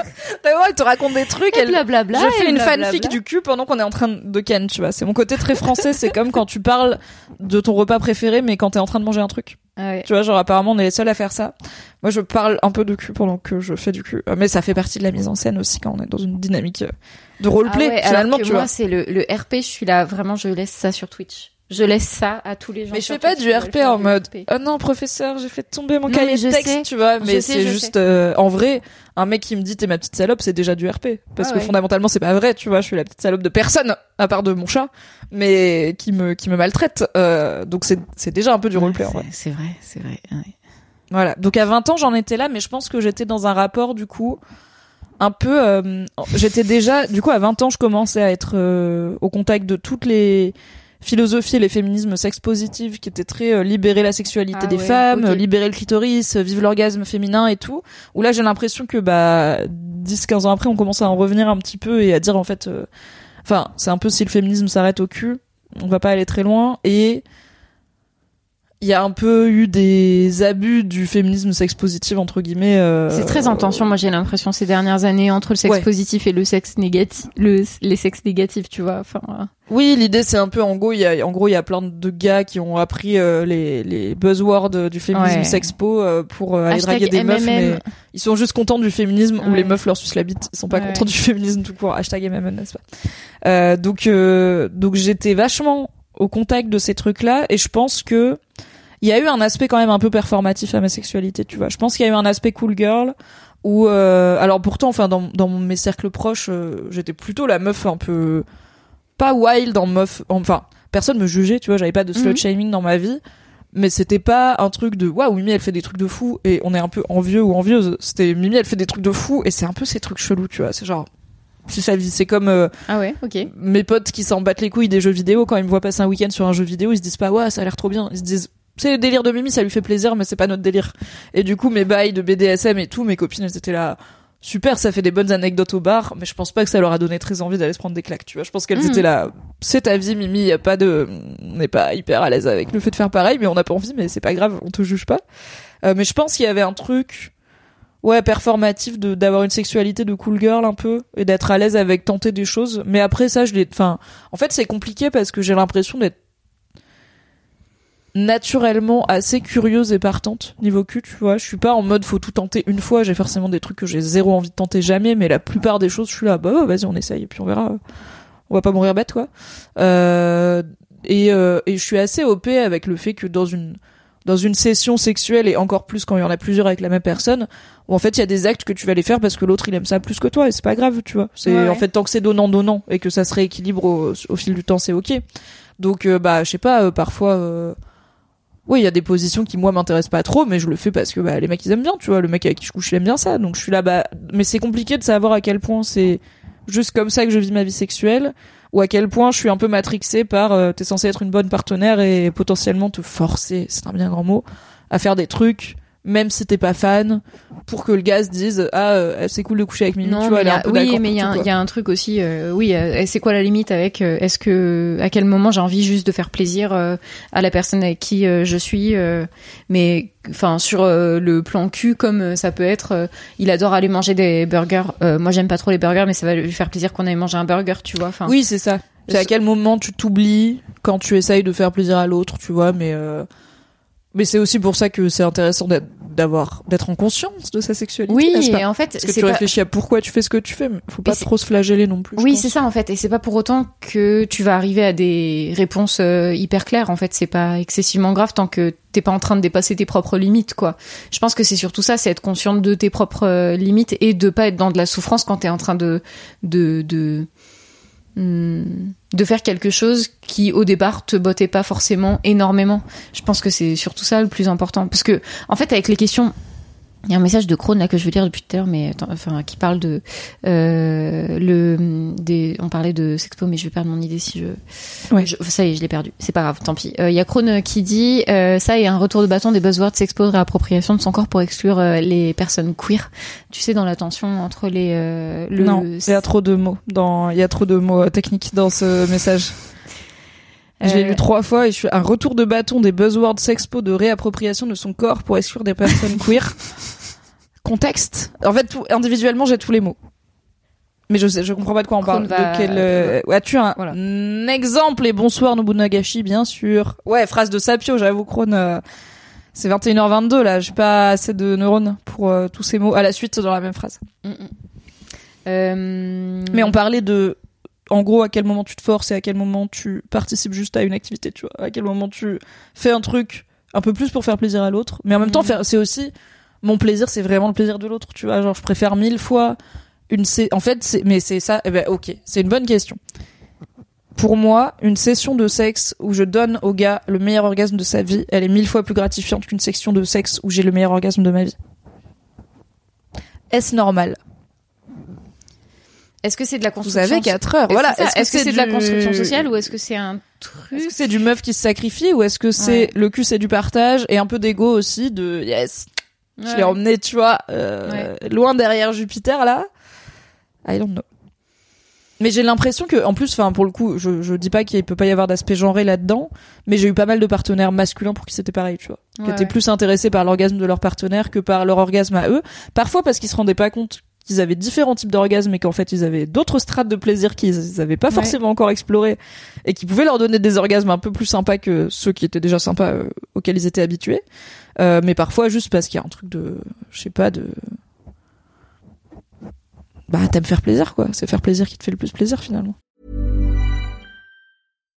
vraiment elle te raconte des trucs Et elle blablabla. je fais une blablabla. fanfic du cul pendant qu'on est en train de ken tu vois c'est mon côté très français c'est comme quand tu parles de ton repas préféré mais quand t'es en train de manger un truc Ah ouais. tu vois genre apparemment on est les seuls à faire ça moi je parle un peu de cul pendant que je fais du cul Euh, mais ça fait partie de la mise en scène aussi quand on est dans une dynamique euh, de roleplay Ah ouais, finalement alors que tu moi, vois c'est le, le RP, je suis là, vraiment, je laisse ça sur Twitch. Je laisse ça à tous les gens. Mais je fais pas du RP en mode oh non professeur j'ai fait tomber mon Non, cahier de texte sais. tu vois mais c'est juste euh, en vrai un mec qui me dit t'es ma petite salope c'est déjà du RP parce Ah que ouais. fondamentalement c'est pas vrai tu vois je suis la petite salope de personne à part de mon chat mais qui me qui me maltraite euh, donc c'est c'est déjà un peu du roleplay en vrai C'est- C'est vrai, c'est vrai. ouais. voilà donc à 20 ans j'en étais là mais je pense que j'étais dans un rapport du coup un peu euh, j'étais déjà du coup à 20 ans je commençais à être euh, au contact de toutes les philosophies et les féminismes sex positifs qui étaient très euh, libérer la sexualité Ah des ouais, femmes libérer le clitoris euh, vivre l'orgasme féminin et tout. Où là j'ai l'impression que bah 10 15 ans après on commence à en revenir un petit peu et à dire en fait euh, enfin c'est un peu si le féminisme s'arrête au cul on va pas aller très loin et il y a un peu eu des abus du féminisme sex positif entre guillemets euh, C'est très en tension, moi j'ai l'impression ces dernières années entre le sexe Ouais. positif et le sexe négatif, le, les sexes négatifs, tu vois. Enfin, euh, Oui, l'idée c'est un peu en gros, il y a en gros il y a plein de gars qui ont appris euh, les les buzzwords du féminisme Ouais. sexpo euh, pour euh, aller draguer des meufs, MMM. mais ils sont juste contents du féminisme où Ouais. les meufs leur sucent la bite. Ils sont pas Ouais. contents du féminisme tout court. Hashtag MMM, n'est-ce pas? Euh, Donc euh, donc j'étais vachement au contact de ces trucs là et je pense que il y a eu un aspect quand même un peu performatif à ma sexualité, tu vois. Je pense qu'il y a eu un aspect cool girl où euh, alors pourtant enfin dans dans mes cercles proches, euh, j'étais plutôt la meuf un peu pas wild en meuf enfin personne me jugeait, tu vois, j'avais pas de slut Mhm. shaming dans ma vie. Mais c'était pas un truc de waouh Mimi elle fait des trucs de fou et on est un peu envieux ou envieuse. C'était Mimi elle fait des trucs de fou et c'est un peu ces trucs chelous tu vois. C'est genre c'est sa vie. C'est comme euh, Ah ouais, ok. mes potes qui s'en battent les couilles des jeux vidéo quand ils me voient passer un week-end sur un jeu vidéo ils se disent pas ouais ça a l'air trop bien ils se disent c'est le délire de Mimi ça lui fait plaisir mais c'est pas notre délire et du coup mes bails de BDSM et tout mes copines elles étaient là super ça fait des bonnes anecdotes au bar mais je pense pas que ça leur a donné très envie d'aller se prendre des claques tu vois je pense qu'elles Mhm. étaient là c'est ta vie Mimi y a pas de on n'est pas hyper à l'aise avec le fait de faire pareil mais on n'a pas envie mais c'est pas grave on te juge pas Euh, mais je pense qu'il y avait un truc ouais performatif de d'avoir une sexualité de cool girl un peu et d'être à l'aise avec tenter des choses. Mais après ça je l'ai en fait c'est compliqué parce que j'ai l'impression d'être naturellement assez curieuse et partante niveau cul tu vois. Je suis pas en mode faut tout tenter une fois. J'ai forcément des trucs que j'ai zéro envie de tenter jamais mais la plupart des choses je suis là bah vas-y on essaye et puis on verra. On va pas mourir bête quoi. Euh, et, euh, et je suis assez op avec le fait que dans une dans une session sexuelle et encore plus quand il y en a plusieurs avec la même personne où en fait il y a des actes que tu vas les faire parce que l'autre il aime ça plus que toi et c'est pas grave tu vois. C'est Ouais, en fait tant que c'est donnant donnant et que ça se rééquilibre au, au fil du temps c'est ok. Donc euh, bah je sais pas euh, parfois euh, oui il y a des positions qui moi m'intéressent pas trop mais je le fais parce que bah les mecs ils aiment bien tu vois. Le mec avec qui je couche il aime bien ça. Donc je suis là bah mais c'est compliqué de savoir à quel point c'est juste comme ça que je vis ma vie sexuelle ou à quel point je suis un peu matrixée par euh, t'es censé être une bonne partenaire et potentiellement te forcer, c'est un bien grand mot, à faire des trucs même si t'es pas fan pour que le gars se dise ah euh, c'est cool de coucher avec Mimi Non, tu vois mais elle a- un peu oui, mais il y, a un- y a truc aussi. euh, oui, euh, c'est quoi la limite avec euh, Est-ce que à quel moment j'ai envie juste de faire plaisir euh, à la personne avec qui euh, je suis euh, Mais enfin sur euh, le plan cul, comme ça peut être, euh, il adore aller manger des burgers. Euh, moi, j'aime pas trop les burgers, mais ça va lui faire plaisir qu'on aille manger un burger, tu vois. Enfin, oui c'est ça c'est à quel moment tu t'oublies quand tu essayes de faire plaisir à l'autre tu vois mais euh, Mais c'est aussi pour ça que c'est intéressant d'être d'avoir d'être en conscience de sa sexualité. Oui, pas et en fait, Parce que tu pas- réfléchis à pourquoi tu fais ce que tu fais, mais faut pas trop se flageller non plus. Oui, c'est ça en fait, et c'est pas pour autant que tu vas arriver à des réponses euh, hyper claires. En fait, c'est pas excessivement grave tant que t'es pas en train de dépasser tes propres limites, quoi. Je pense que c'est surtout ça, c'est être consciente de tes propres euh, limites et de pas être dans de la souffrance quand t'es en train de de de de faire quelque chose qui au départ te bottait pas forcément énormément. Je pense que c'est surtout ça le plus important, parce que en fait avec les questions il y a un message de Krone là que je veux lire depuis tout à l'heure, mais enfin qui parle de euh, le des. On parlait de Sexpo, mais je vais perdre mon idée si je. Ouais. je- ça y est, je l'ai perdu. C'est pas grave, tant pis. Euh, Il y a Krone qui dit euh, ça et un retour de bâton des buzzwords Sexpo de réappropriation de son corps pour exclure euh, les personnes queer. Tu sais dans la tension entre les euh, le. Non, il y a trop de mots dans, il y a trop de mots techniques dans ce message. Je l'ai Euh, lu trois fois et je suis un retour de bâton des buzzwords sexpo de réappropriation de son corps pour exclure des personnes queer. Contexte. En fait, tout, individuellement, j'ai tous les mots. Mais je sais, je comprends pas de quoi on parle. va- De quel, euh, as-tu un, Voilà. un exemple? Et bonsoir Nobunagashi, bien sûr. Ouais, phrase de Sapio, j'avoue, Krone. euh, c'est 21h22 là, j'ai pas assez de neurones pour euh, tous ces mots à la suite dans la même phrase. mm, mm. Euh, Mais on parlait de, en gros, à quel moment tu te forces et à quel moment tu participes juste à une activité, tu vois. À quel moment tu fais un truc un peu plus pour faire plaisir à l'autre. Mais en même temps, faire, c'est aussi, mon plaisir, c'est vraiment le plaisir de l'autre, tu vois. Genre, je préfère mille fois une sé- en fait, c'est, mais c'est ça, eh ben, ok. C'est une bonne question. Pour moi, une session de sexe où je donne au gars le meilleur orgasme de sa vie, elle est mille fois plus gratifiante qu'une section de sexe où j'ai le meilleur orgasme de ma vie. Est-ce normal? Est-ce que c'est de la Vous construction avez 4 heures. Est-ce Voilà. que c'est de la construction sociale ou est-ce que c'est un truc Est-ce que c'est du meuf qui se sacrifie ou est-ce que c'est Ouais. le cul c'est du partage et un peu d'ego aussi de yes je l'ai emmené tu vois euh, loin derrière Jupiter là. I don't know. Mais j'ai l'impression que en plus enfin pour le coup je, je dis pas qu'il peut pas y avoir d'aspect genré là-dedans mais j'ai eu pas mal de partenaires masculins pour qui c'était pareil tu vois. Qui étaient plus intéressés par l'orgasme de leur partenaire que par leur orgasme à eux. Parfois parce qu'ils se rendaient pas compte qu'ils avaient différents types d'orgasmes et qu'en fait ils avaient d'autres strates de plaisir qu'ils avaient pas Ouais. forcément encore explorés et qui pouvaient leur donner des orgasmes un peu plus sympas que ceux qui étaient déjà sympas euh, auxquels ils étaient habitués. Euh, mais parfois juste parce qu'il y a un truc de je sais pas de bah t'aimes faire plaisir quoi. C'est faire plaisir qui te fait le plus plaisir finalement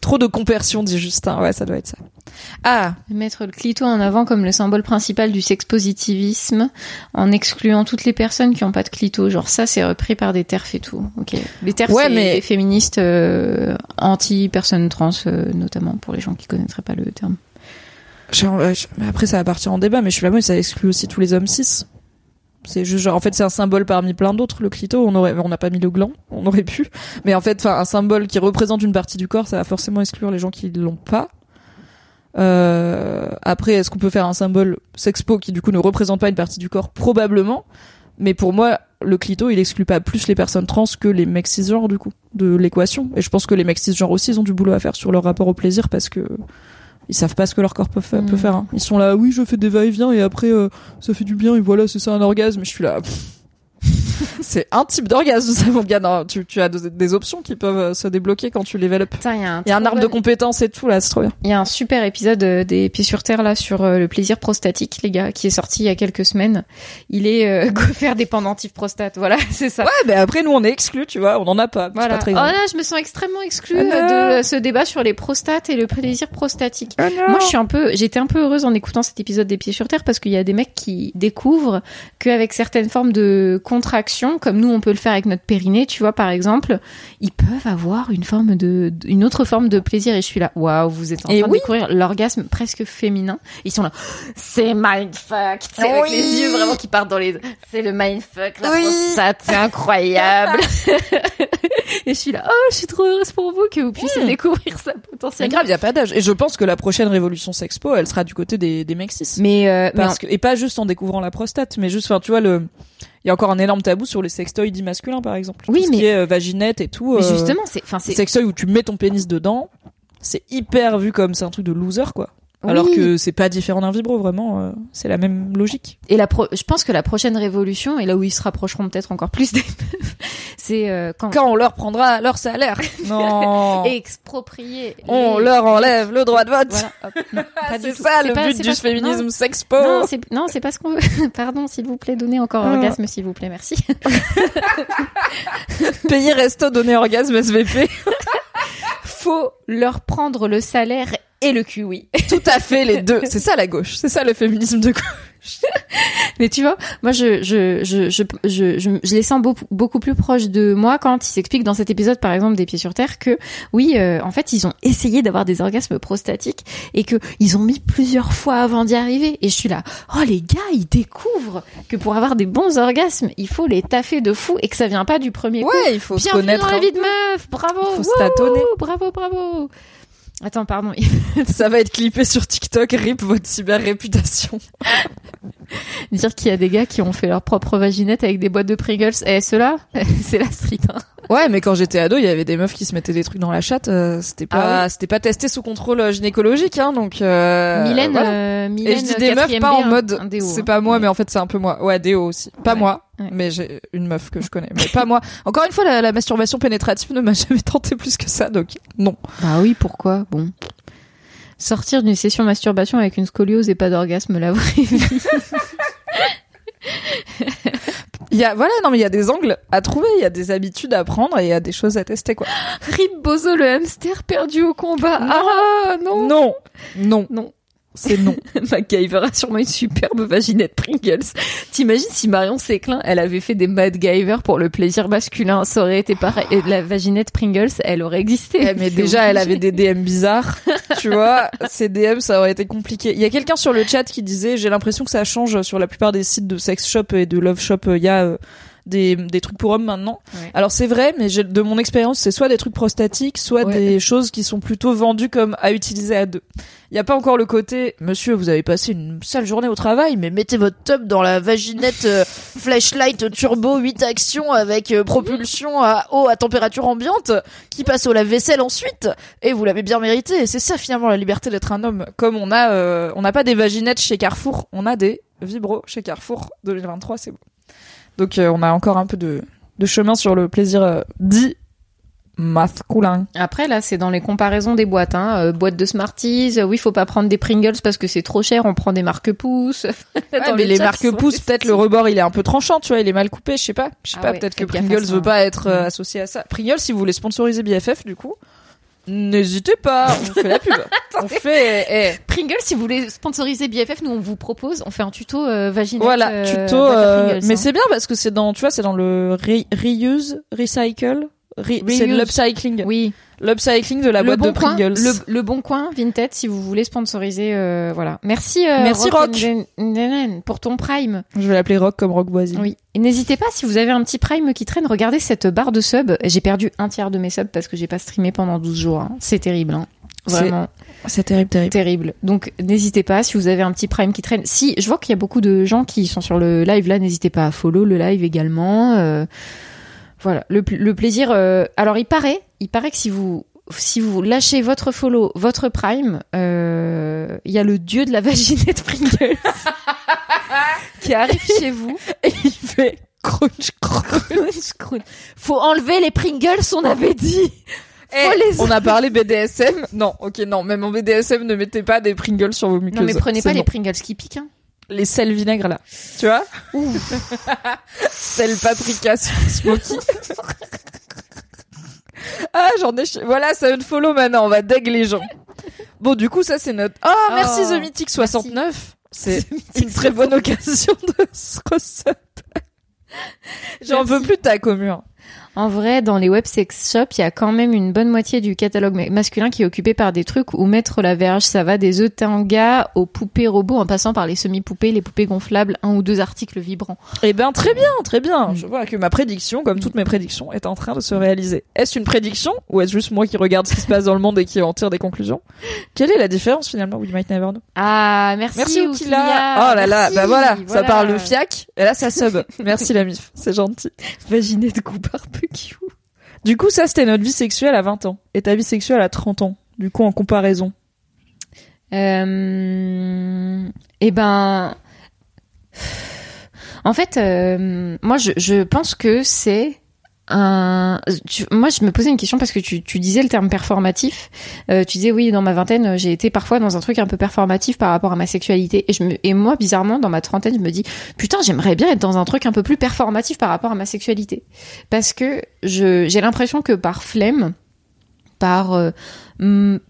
trop de compersion dit Justin ouais ça doit être ça ah Mettre le clito en avant comme le symbole principal du sexpositivisme en excluant toutes les personnes qui ont pas de clito. Genre ça, c'est repris par des terfs et tout. Ok. Les terfs, Ouais, mais- féministes euh, anti-personnes trans, euh, notamment pour les gens qui connaîtraient pas le terme. Je- mais après ça va partir en débat mais je suis là moi ça exclut aussi tous les hommes cis c'est genre en fait c'est un symbole parmi plein d'autres le clito. On aurait on n'a pas mis le gland. On aurait pu. Mais en fait enfin un symbole qui représente une partie du corps ça va forcément exclure les gens qui l'ont pas. Euh, après est-ce qu'on peut faire un symbole sexpo qui du coup ne représente pas une partie du corps? Probablement. Mais pour moi le clito il exclut pas plus les personnes trans que les mecs cisgenres du coup de l'équation. Et je pense que les mecs cisgenres aussi ils ont du boulot à faire sur leur rapport au plaisir parce que ils savent pas ce que leur corps peut, fa- Mm. peut faire. hein. Ils sont là, oui, je fais des va-et-vient et après euh, ça fait du bien et voilà, c'est ça un orgasme. Je suis là. c'est un type d'orgasme, ça, mon gars. Non, tu, tu as des, options qui peuvent euh, se débloquer quand tu level up. Il y a un, Il y a un trop arbre de compétences et tout là, c'est trop bien. Il y a un super épisode euh, des Pieds sur Terre là sur euh, le plaisir prostatique, les gars, qui est sorti il y a quelques semaines. Il est euh, faire des pendentifs prostate. Voilà, c'est ça. Ouais, mais après nous on est exclus, tu vois, on en a pas. Voilà. pas très oh là, je me sens extrêmement exclue Ah euh, de ce débat sur les prostates et le plaisir prostatique. Ah. Moi, je suis un peu, j'étais un peu heureuse en écoutant cet épisode des Pieds sur Terre parce qu'il y a des mecs qui découvrent qu'avec certaines formes de contraction, comme nous on peut le faire avec notre périnée, tu vois, par exemple, ils peuvent avoir une forme de, une autre forme de plaisir. Et je suis là, waouh, vous êtes en Et train de découvrir l'orgasme presque féminin. Ils sont là, c'est mindfuck, sais, avec les yeux vraiment qui partent dans les, c'est le mindfuck, la Oui. prostate, c'est incroyable. et je suis là, oh, je suis trop heureuse pour vous que vous puissiez découvrir ça C'est potentiellement. grave, il y a pas d'âge. Et je pense que la prochaine révolution sexpo, elle sera du côté des, des mecs cis. Mais, euh, mais Parce que, et pas juste en découvrant la prostate, mais juste, enfin, tu vois, le, il y a encore un énorme tabou sur les sextoys dits masculins, par exemple. Oui, Tout ce mais- qui est euh, vaginette et tout. Mais euh, justement, c'est, enfin, c'est, sextoy où tu mets ton pénis dedans. c'est hyper vu comme c'est un truc de loser quoi. Alors que c'est pas différent d'un vibro, vraiment, euh, c'est la même logique. Et la pro- je pense que la prochaine révolution, et là où ils se rapprocheront peut-être encore plus des meufs, c'est euh, quand, Quand on leur prendra leur salaire. Non. exproprier. on les- leur enlève le droit de vote. Voilà. c'est ça le pas- but du féminisme non. sexpo. Non, c'est non, c'est pas ce qu'on veut. Pardon, s'il vous plaît, donnez encore Ah. orgasme, s'il vous plaît, merci. Payer resto, donner orgasme, SVP. Faut leur prendre le salaire et le cul, oui. Tout à fait les deux. C'est ça la gauche. C'est ça le féminisme de gauche. Mais tu vois, moi je je je je je, je, je les sens beaucoup beaucoup plus proches de moi quand ils s'expliquent dans cet épisode par exemple des pieds sur terre que oui euh, en fait ils ont essayé d'avoir des orgasmes prostatiques et que ils ont mis plusieurs fois avant d'y arriver et je suis là oh les gars ils découvrent que pour avoir des bons orgasmes il faut les taffer de fou et que ça vient pas du premier coup. Ouais, il faut se Bienvenue connaître. dans la vie de peu. meuf, bravo. Faut se tâtonner. Bravo bravo. Attends pardon. Ça va être clippé sur TikTok. Rip votre cyber réputation. Dire qu'il y a des gars qui ont fait leur propre vaginette avec des boîtes de Pringles. Et ceux-là, c'est la street. Hein. Ouais, mais quand j'étais ado, il y avait des meufs qui se mettaient des trucs dans la chatte. euh, c'était pas, Ah c'était pas testé sous contrôle euh, gynécologique, hein. Donc. Euh, Mylène, voilà. euh, Mylène, Et je dis des meufs pas B, en mode c'est hein. pas moi Ouais. mais en fait c'est un peu moi. Ouais, déo aussi. Pas Ouais. moi, Ouais. mais j'ai une meuf que je connais, mais pas moi. Encore une fois la, la masturbation pénétrative ne m'a jamais tenté plus que ça donc non. Bah oui, pourquoi? Bon. Sortir d'une session masturbation avec une scoliose et pas d'orgasme, la vraie vie. Il y a voilà non mais il y a des angles à trouver, il y a des habitudes à prendre et il y a des choses à tester quoi. Rip Bozo, le hamster perdu au combat. Ah non Non. Non. C'est non. MacGyver a sûrement une superbe vaginette Pringles. T'imagines si Marion Séclin, elle avait fait des MacGyver pour le plaisir masculin, ça aurait été pareil. Et la vaginette Pringles, elle aurait existé. Eh, mais déjà, elle avait des DM bizarres. tu vois, ces DM, ça aurait été compliqué. Il y a quelqu'un sur le chat qui disait, j'ai l'impression que ça change sur la plupart des sites de sex shop et de love shop. Il y a euh, des, des trucs pour hommes maintenant. Ouais. Alors c'est vrai, mais de mon expérience, c'est soit des trucs prostatiques, soit Ouais. des choses qui sont plutôt vendues comme à utiliser à deux. Il n'y a pas encore le côté, monsieur, vous avez passé une sale journée au travail, mais mettez votre tub dans la vaginette euh, flashlight turbo 8 actions avec euh, propulsion à eau à température ambiante qui passe au lave-vaisselle ensuite. Et vous l'avez bien mérité. Et c'est ça finalement la liberté d'être un homme. Comme on a, euh, on n'a pas des vaginettes chez Carrefour, on a des vibros chez Carrefour 2023, c'est beau. Donc euh, on a encore un peu de, de chemin sur le plaisir euh, dit masculin. Après, là, c'est dans les comparaisons des boîtes. Hein. Euh, boîte de Smarties, euh, oui, faut pas prendre des Pringles parce que c'est trop cher, on prend des marques pouces. Ouais, mais les marques pouces, peut-être le rebord il est un peu tranchant, tu vois, il est mal coupé, je sais pas. Je sais Ah pas, ouais, peut-être que Pringles veut pas être associé à ça. Pringles, si vous voulez sponsoriser BFF, du coup, n'hésitez pas, on fait la pub. on fait, eh, Pringles, si vous voulez sponsoriser BFF, nous on vous propose, on fait un tuto euh, vaginette. Voilà, euh, tuto. euh, Pringles, mais hein. c'est bien parce que c'est dans, tu vois, c'est dans le re- reuse, recycle. C'est l'upcycling. Oui, L'upcycling de la le boîte bon de coin, Pringles. le, le bon coin Vinted, si vous voulez sponsoriser, euh, voilà. Merci, euh, Merci, Rock. Rock. pour ton Prime. Je vais l'appeler Rock comme Rock voisine. Oui. Et n'hésitez pas, si vous avez un petit Prime qui traîne, regardez cette barre de subs. J'ai perdu un tiers de mes subs parce que j'ai pas streamé pendant 12 jours. hein. C'est terrible, hein. Vraiment. C'est terrible, terrible. terrible. Donc n'hésitez pas si vous avez un petit prime qui traîne. Si je vois qu'il y a beaucoup de gens qui sont sur le live là, n'hésitez pas à follow le live également. Euh, voilà, le, le plaisir. euh, alors il paraît, il paraît que si vous si vous lâchez votre follow, votre prime, euh, il y a le dieu de la vaginette Pringles qui arrive chez vous. Et il fait crunch, crunch. Crunch. Faut enlever les Pringles, on avait dit. Eh, les On a parlé BDSM. Non, ok, non. Même en BDSM, ne mettez pas des Pringles sur vos muqueuses. Non mais prenez pas les. Pringles qui piquent. Hein. Les sels vinaigre là. Tu vois Sel paprika sur smoky. ah, j'en ai Voilà, ça une follow maintenant, on va deg les gens. Bon, du coup, ça c'est notre Oh, merci The Mythic 69. C'est une très bonne occasion de se resub. J'en veux plus de ta commune. En vrai, dans les web sex shops, il y a quand même une bonne moitié du catalogue ma- masculin qui est occupé par des trucs où mettre la verge, ça va des œufs tanga aux poupées robots en passant par les semi-poupées, les poupées gonflables, un ou deux articles vibrants. Eh ben, très bien, très bien. Mm. Je vois que ma prédiction, comme toutes mes prédictions, est en train de se réaliser. Est-ce une prédiction ou est-ce juste moi qui regarde ce qui se passe dans le monde et qui en tire des conclusions? Quelle est la différence finalement? We might never know. Ah, merci, Merci Oukila. Oh là là, bah voilà, ça parle de fiac et là ça sub. Merci la mif, c'est gentil. Vaginette goût Du coup, ça c'était notre vie sexuelle à 20 ans. Et ta vie sexuelle à 30 ans. du coup en comparaison. Euh, Eh ben, en fait, euh, moi, je pense que c'est tu- moi, je me posais une question parce que tu, tu disais le terme performatif. Euh, tu disais oui, dans ma vingtaine, j'ai été parfois dans un truc un peu performatif par rapport à ma sexualité. Et je me, et moi, bizarrement, dans ma trentaine, je me dis putain, j'aimerais bien être dans un truc un peu plus performatif par rapport à ma sexualité, parce que j'ai l'impression que par flemme, par euh,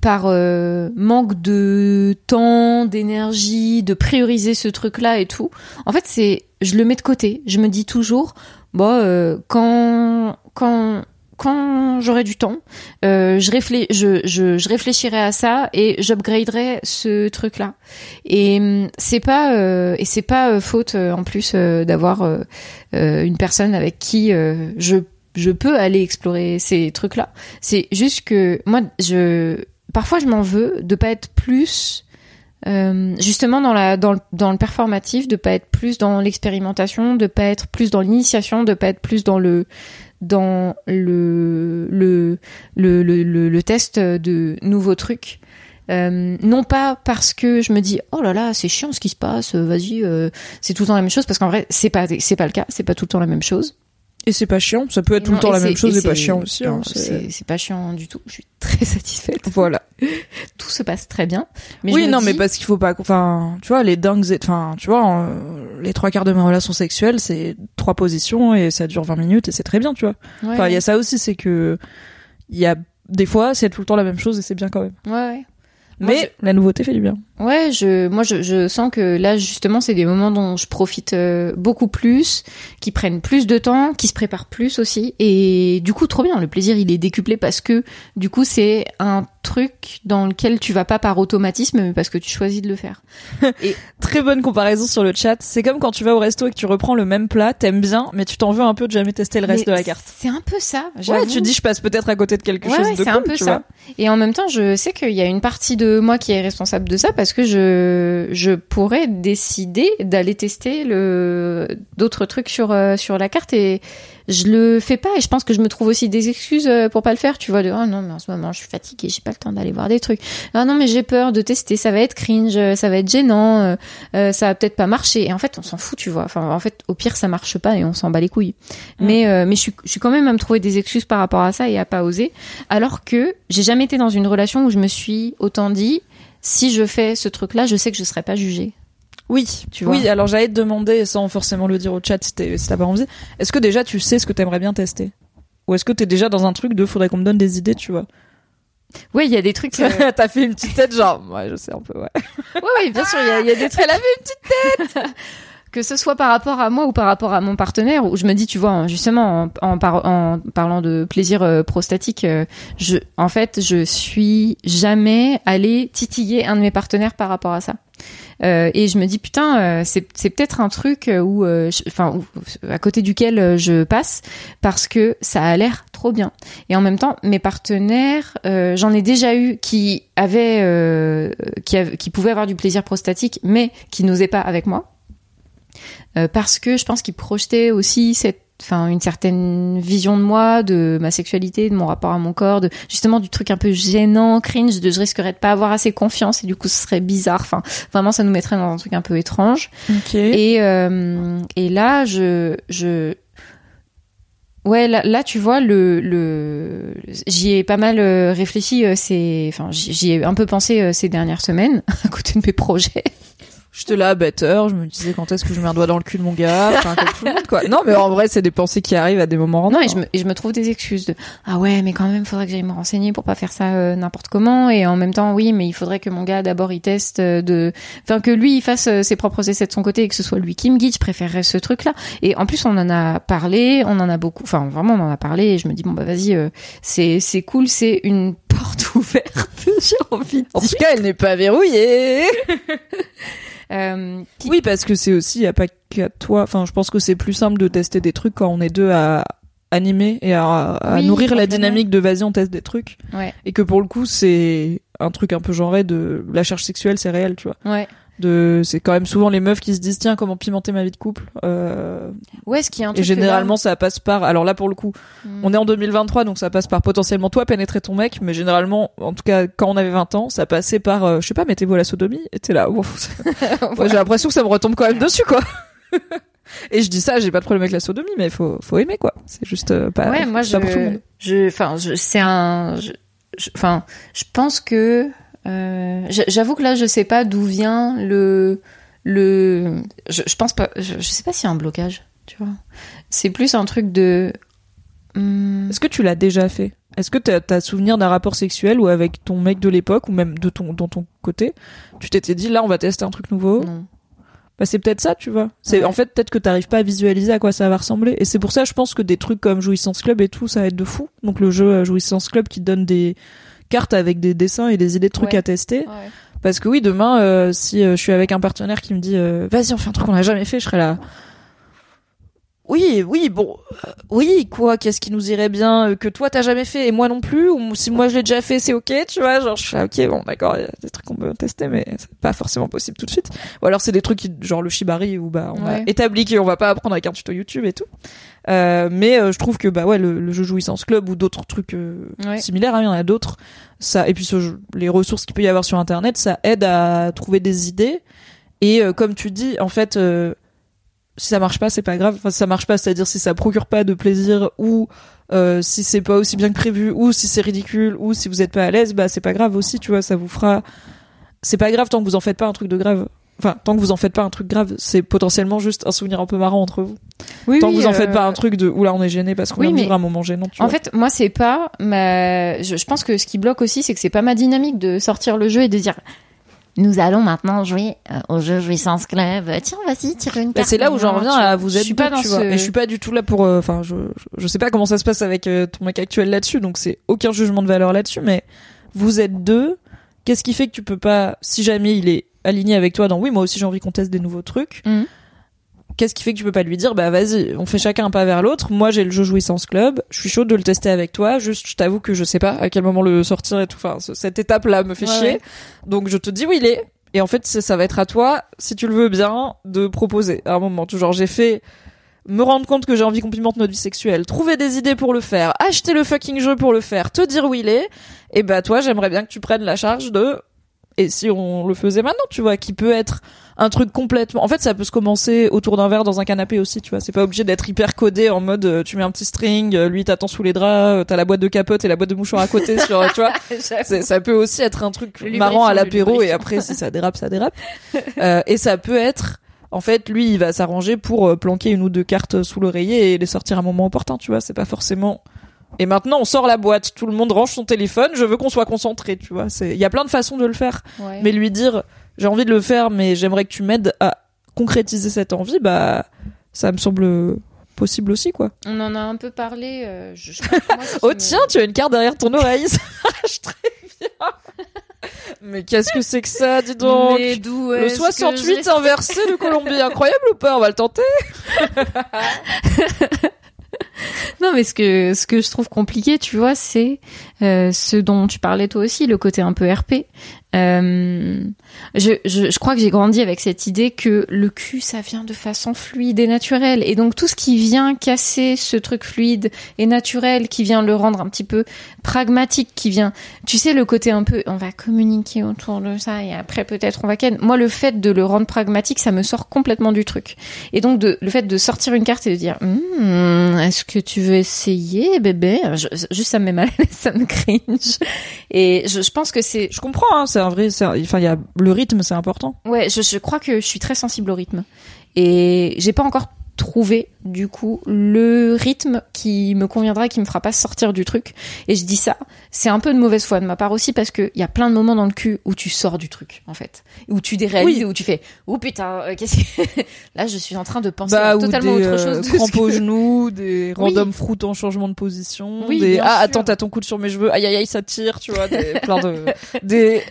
par euh, manque de temps, d'énergie, de prioriser ce truc-là et tout. En fait, c'est je le mets de côté. Je me dis toujours, bon, euh, quand quand quand j'aurai du temps, euh, je, réflé je, je, réfléchirai à ça et j'upgraderai ce truc-là. Et hum, c'est pas euh, et c'est pas euh, faute euh, en plus euh, d'avoir euh, euh, une personne avec qui euh, je je peux aller explorer ces trucs-là. C'est juste que moi, je parfois je m'en veux de pas être plus euh, justement dans la dans le, dans le performatif, de pas être plus dans l'expérimentation, de pas être plus dans l'initiation, de pas être plus dans le dans le le le, le, test de nouveaux trucs. Euh, non pas parce que je me dis oh là là c'est chiant ce qui se passe vas-y euh, c'est tout le temps la même chose parce qu'en vrai c'est pas c'est pas le cas c'est pas tout le temps la même chose et c'est pas chiant. Ça peut être tout le temps la même chose et et pas chiant aussi hein, c'est- pas chiant du tout. Je suis très satisfaite. Voilà. Tout se passe très bien. Mais oui non dis- mais parce qu'il faut pas enfin tu vois les dingues enfin tu vois euh, les trois quarts de mes relations sexuelles c'est trois positions et ça dure 20 minutes et c'est très bien tu vois. Ouais, enfin il y a ça aussi c'est que il y a des fois c'est tout le temps la même chose et c'est bien quand même. Ouais, ouais. Moi, mais la nouveauté fait du bien Ouais, je, moi, je, je sens que là, justement, c'est des moments dont je profite euh, beaucoup plus, qui prennent plus de temps, qui se préparent plus aussi, et du coup, trop bien. Le plaisir, il est décuplé parce que, du coup, c'est un truc dans lequel tu vas pas par automatisme, mais parce que tu choisis de le faire. très bonne comparaison sur le chat c'est comme quand tu vas au resto et que tu reprends le même plat t'aimes bien mais tu t'en veux un peu de jamais tester le reste de la carte C'est un peu ça. ouais tu dis je passe peut-être à côté de quelque Ouais, chose ouais, de c'est cool un peu tu ça. vois. Et en même temps, je sais qu'il y a une partie de moi qui est responsable de ça parce que je je pourrais décider d'aller tester le d'autres trucs sur euh, sur la carte et je le fais pas. Et je pense que je me trouve aussi des excuses euh, pour pas le faire tu vois de oh non mais en ce moment je suis fatiguée j'ai pas le temps d'aller voir des trucs. Ah non mais j'ai peur de tester ça va être cringe euh, ça va être gênant euh, ça va peut-être pas marcher. Et en fait on s'en fout tu vois. Enfin en fait au pire ça marche pas et on s'en bat les couilles. Mais euh, mais je suis je suis quand même à me trouver des excuses par rapport à ça et à pas oser. Alors que j'ai jamais été dans une relation où je me suis autant dit si je fais ce truc là je sais que je serai pas jugée. Oui, Tu vois. Oui, alors j'allais te demander, sans forcément le dire au chat si t'es- si t'as pas envie, est-ce que déjà tu sais ce que t'aimerais bien tester? Ou est-ce que t'es déjà dans un truc de faudrait qu'on me donne des idées, tu vois? Ouais il y a des trucs euh, T'as fait une petite tête genre, ouais, je sais un peu, ouais. ouais, ouais, bien sûr il y a, y a des trucs. Elle avait une petite que ce soit par rapport à moi ou par rapport à mon partenaire où je me dis tu vois justement en, en, par- en parlant de plaisir euh, prostatique euh, je en fait je suis jamais allée titiller un de mes partenaires par rapport à ça. Euh, et je me dis putain euh, c'est peut-être un truc où enfin à côté duquel je passe parce que ça a l'air trop bien. Et en même temps mes partenaires j'en ai déjà eu qui avaient qui, av- qui pouvaient avoir du plaisir prostatique mais qui n'osaient pas avec moi euh, parce que je pense qu'il projetait aussi cette enfin une certaine vision de moi de ma sexualité de mon rapport à mon corps de justement du truc un peu gênant cringe de je risquerais de pas avoir assez confiance et du coup ce serait bizarre enfin vraiment ça nous mettrait dans un truc un peu étrange Ok. et euh, et là je je Ouais, là, là, tu vois, le, le, j'y ai pas mal euh, réfléchi. euh, Ces, enfin, j'y j'y ai un peu pensé euh, ces dernières semaines à côté de mes projets. J'étais là, heure, je me disais quand est-ce que je mets un doigt dans le cul de mon gars, enfin comme tout le monde quoi. Non mais en vrai c'est des pensées qui arrivent à des moments random. Non, et je, me, et je me trouve des excuses de ah ouais, mais quand même, faudrait que j'aille me renseigner pour pas faire ça euh, n'importe comment. Et en même temps, oui, mais il faudrait que mon gars d'abord il teste euh, de, enfin que lui il fasse euh, ses propres essais de son côté et que ce soit lui qui me guide. Je préférerais ce truc-là. Et en plus, on en a parlé, on en a beaucoup. Enfin, vraiment, on en a parlé. Et je me dis bon bah vas-y, euh, c'est c'est cool, c'est une porte ouverte. J'ai envie de En dire. tout cas elle n'est pas verrouillée. Euh, qui- Oui parce que c'est aussi, y a pas qu'à toi, enfin je pense que c'est plus simple de tester des trucs quand on est deux à animer et à, à Oui, nourrir la dynamique de vas-y on teste des trucs. Ouais. Et que pour le coup c'est un truc un peu genré de la charge sexuelle c'est réel tu vois. Ouais. De, c'est quand même souvent les meufs qui se disent tiens comment pimenter ma vie de couple. Euh, Ouais, ce qui est un et truc. que là- généralement ça passe par. Alors là pour le coup, Hmm. on est en 2023 donc ça passe par potentiellement toi pénétrer ton mec, mais généralement, en tout cas quand on avait 20 ans, ça passait par euh, je sais pas mettez-vous à la sodomie. Et t'es là. wow, Ouais, j'ai l'impression que ça me retombe quand même dessus quoi. et je dis ça, j'ai pas de problème avec la sodomie, mais faut faut aimer quoi. C'est juste euh, pas. ouais, moi pas pour tout le je, monde. je, enfin, je- c'est un, je- je- enfin, je pense que, euh, j'avoue que là, je sais pas d'où vient le, le, je, je pense pas, je, je sais pas s'il y a un blocage, tu vois. C'est plus un truc de, hum, Est-ce que tu l'as déjà fait? Est-ce que t'as as souvenir d'un rapport sexuel ou avec ton mec de l'époque ou même de ton dans ton côté, tu t'étais dit là on va tester un truc nouveau? Non. Bah c'est peut-être ça, tu vois. C'est Ouais. en fait peut-être que t'arrives pas à visualiser à quoi ça va ressembler et c'est pour ça je pense que des trucs comme Jouissance Club et tout ça aide de fou. Donc le jeu euh, Jouissance Club qui donne des cartes avec des dessins et des idées de trucs Ouais. à tester Ouais. parce que oui demain euh, si euh, je suis avec un partenaire qui me dit euh, vas-y on fait un truc qu'on a jamais fait, je serai là oui, oui, bon, euh, oui, quoi, qu'est-ce qui nous irait bien euh, que toi t'as jamais fait et moi non plus, ou si moi je l'ai déjà fait, c'est ok, tu vois, genre je suis là, ok, bon, d'accord, il y a des trucs qu'on peut tester, mais c'est pas forcément possible tout de suite. Ou alors c'est des trucs qui, genre le shibari où bah on a Ouais. établi qu'on va pas apprendre avec un tuto YouTube et tout. Euh, mais euh, je trouve que bah ouais, le, le jeu jouissance club ou d'autres trucs euh, Ouais. similaires, hein, il y en a d'autres. Ça et puis ce jeu- les ressources qu'il peut y avoir sur internet, ça aide à trouver des idées. Et euh, comme tu dis, en fait. euh, si ça marche pas, c'est pas grave. Enfin, si ça marche pas, c'est-à-dire si ça procure pas de plaisir ou euh, si c'est pas aussi bien que prévu ou si c'est ridicule ou si vous êtes pas à l'aise, bah c'est pas grave aussi, tu vois, ça vous fera c'est pas grave tant que vous en faites pas un truc de grave. Enfin, tant que vous en faites pas un truc grave, c'est potentiellement juste un souvenir un peu marrant entre vous. Oui, tant que vous en faites euh, pas un truc de oula, on est gêné parce qu'on oui, vient vivre un moment gênant, tu En vois. fait, moi, c'est pas ma. Je, je pense que ce qui bloque aussi, c'est que c'est pas ma dynamique de sortir le jeu et de dire. Nous allons maintenant jouer euh, au jeu Jouissance Club. Tiens, vas-y, tire une Bah, carte. c'est là où j'en reviens tu- à vous je êtes suis deux, pas dans tu vois. ce- Et je suis pas du tout là pour, euh, enfin, je, je, je sais pas comment ça se passe avec euh, ton mec actuel là-dessus, donc c'est aucun jugement de valeur là-dessus, mais vous êtes deux. Qu'est-ce qui fait que tu peux pas, si jamais il est aligné avec toi dans oui, moi aussi j'ai envie qu'on teste des nouveaux trucs. Mhm. Qu'est-ce qui fait que tu peux pas lui dire, bah vas-y, on fait chacun un pas vers l'autre. Moi j'ai le jeu Jouissance Club, je suis chaude de le tester avec toi. Juste, je t'avoue que je sais pas à quel moment le sortir et tout. Enfin, ce- cette étape-là me fait Ouais, chier. ouais. Donc je te dis où il est. Et en fait, ça va être à toi, si tu le veux bien, de proposer à un moment. Genre, j'ai fait me rendre compte que j'ai envie qu'on pimente notre vie sexuelle, trouver des idées pour le faire, acheter le fucking jeu pour le faire, te dire où il est. Et bah toi, j'aimerais bien que tu prennes la charge de. Et si on le faisait maintenant, tu vois, qui peut être un truc complètement. En fait, ça peut se commencer autour d'un verre dans un canapé aussi, tu vois. C'est pas obligé d'être hyper codé en mode euh, tu mets un petit string, euh, lui t'attends sous les draps, euh, t'as la boîte de capote et la boîte de mouchoir à côté, sur, tu vois. Ça peut aussi être un truc marrant à l'apéro et après si ça dérape ça dérape Euh, et ça peut être en fait lui il va s'arranger pour planquer une ou deux cartes sous l'oreiller et les sortir à un moment opportun tu vois c'est pas forcément et maintenant on sort la boîte tout le monde range son téléphone je veux qu'on soit concentré tu vois c'est il y a plein de façons de le faire Ouais. mais lui dire j'ai envie de le faire mais j'aimerais que tu m'aides à concrétiser cette envie bah ça me semble possible aussi quoi On en a un peu parlé. euh, je, je moi, Oh tiens, tu as une carte derrière ton oreille, ça marche très bien. Mais qu'est-ce que c'est que ça, dis donc Le est-ce que 68 j'ai- inversé de Colombie, incroyable ou pas? On va le tenter. Non, mais ce que ce que je trouve compliqué, tu vois, c'est euh, ce dont tu parlais toi aussi, le côté un peu RP. Euh, je, je, je crois que j'ai grandi avec cette idée que le cul, ça vient de façon fluide et naturelle. Et donc tout ce qui vient casser ce truc fluide et naturel, qui vient le rendre un petit peu pragmatique, qui vient, tu sais, le côté un peu, on va communiquer autour de ça et après peut-être on va ken. Moi, le fait de le rendre pragmatique, ça me sort complètement du truc. Et donc de, le fait de sortir une carte et de dire, Hmm, est-ce que tu veux essayer, bébé? Juste ça me met mal, ça me cringe. Et je, je pense que c'est Je comprends, hein, c'est un vrai. Enfin, il y a le rythme, c'est important. Ouais, je, je crois que je suis très sensible au rythme. Et j'ai pas encore trouvé, du coup, le rythme qui me conviendra, qui me fera pas sortir du truc. Et je dis ça, c'est un peu de mauvaise foi de ma part aussi, parce qu'il y a plein de moments dans le cul où tu sors du truc, en fait. Où tu déréalises, Oui. où tu fais, oh putain, euh, qu'est-ce que... Là, je suis en train de penser Bah, à totalement des autre euh, chose. ce crampes que- aux genoux, des Oui. random fruits en changement de position, Oui, des ah sûr. attends t'as ton coude sur mes cheveux, aïe aïe aïe ça tire, tu vois, des plein de des.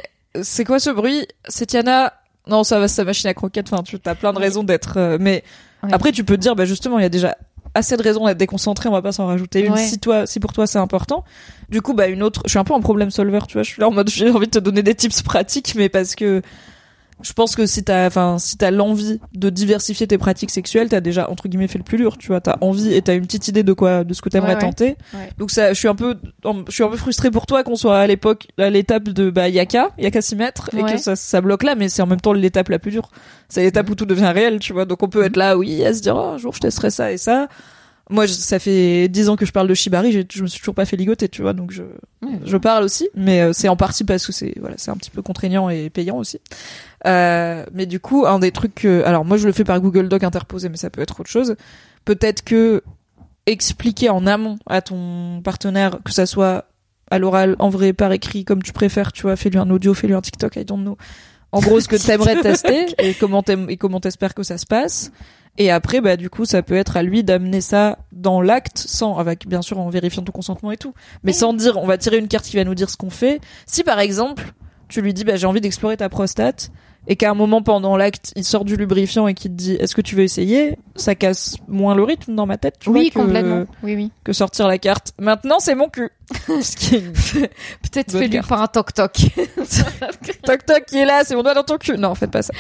C'est quoi ce bruit? C'est Tiana? Non, ça va, c'est sa machine à croquettes. Enfin, tu as plein de Oui. raisons d'être. euh, mais Ouais. après, tu peux te dire, bah justement, il y a déjà assez de raisons d'être déconcentré. On va pas s'en rajouter une. Ouais. Si toi, si pour toi c'est important. Du coup, bah une autre. Je suis un peu en problème solver, tu vois. Je suis là en mode, j'ai envie de te donner des tips pratiques, mais parce que je pense que si t'as, enfin, si t'as l'envie de diversifier tes pratiques sexuelles, t'as déjà entre guillemets fait le plus dur, tu vois. T'as envie et t'as une petite idée de quoi, de ce que t'aimerais Ouais, tenter. Ouais. Donc ça, je suis un peu, je suis un peu frustrée pour toi qu'on soit à l'époque à l'étape de bah yaka, yaka s'y mettre et que ça, ça bloque là, mais c'est en même temps l'étape la plus dure. C'est l'étape où tout devient réel, tu vois. Donc on peut être là, oui, à se dire oh, un jour je testerai ça et ça. Moi, je- ça fait dix ans que je parle de shibari, je me suis toujours pas fait ligoter, tu vois. Donc je, Ouais. je parle aussi, mais euh, c'est en partie parce que c'est voilà, c'est un petit peu contraignant et payant aussi. Euh, mais du coup, un des trucs que, alors moi je le fais par Google Doc interposé, mais ça peut être autre chose. Peut-être que expliquer en amont à ton partenaire, que ça soit à l'oral, en vrai, par écrit, comme tu préfères, tu vois, fais-lui un audio, fais-lui un TikTok, I don't know. En gros, ce que t'aimerais tester et comment et comment t'espères que ça se passe. Et après, bah, du coup, ça peut être à lui d'amener ça dans l'acte, sans, avec, bien sûr, en vérifiant ton consentement et tout. Mais sans dire, on va tirer une carte qui va nous dire ce qu'on fait. Si, par exemple, tu lui dis, bah, j'ai envie d'explorer ta prostate, et qu'à un moment pendant l'acte, il sort du lubrifiant et qu'il te dit, est-ce que tu veux essayer? Ça casse moins le rythme dans ma tête, tu Oui, vois, que, complètement. Oui, oui. que sortir la carte. Maintenant, c'est mon cul. Ce qui Peut-être fais-lui par un toc-toc. toc toc qui est là, c'est mon doigt dans ton cul. Non, faites pas ça.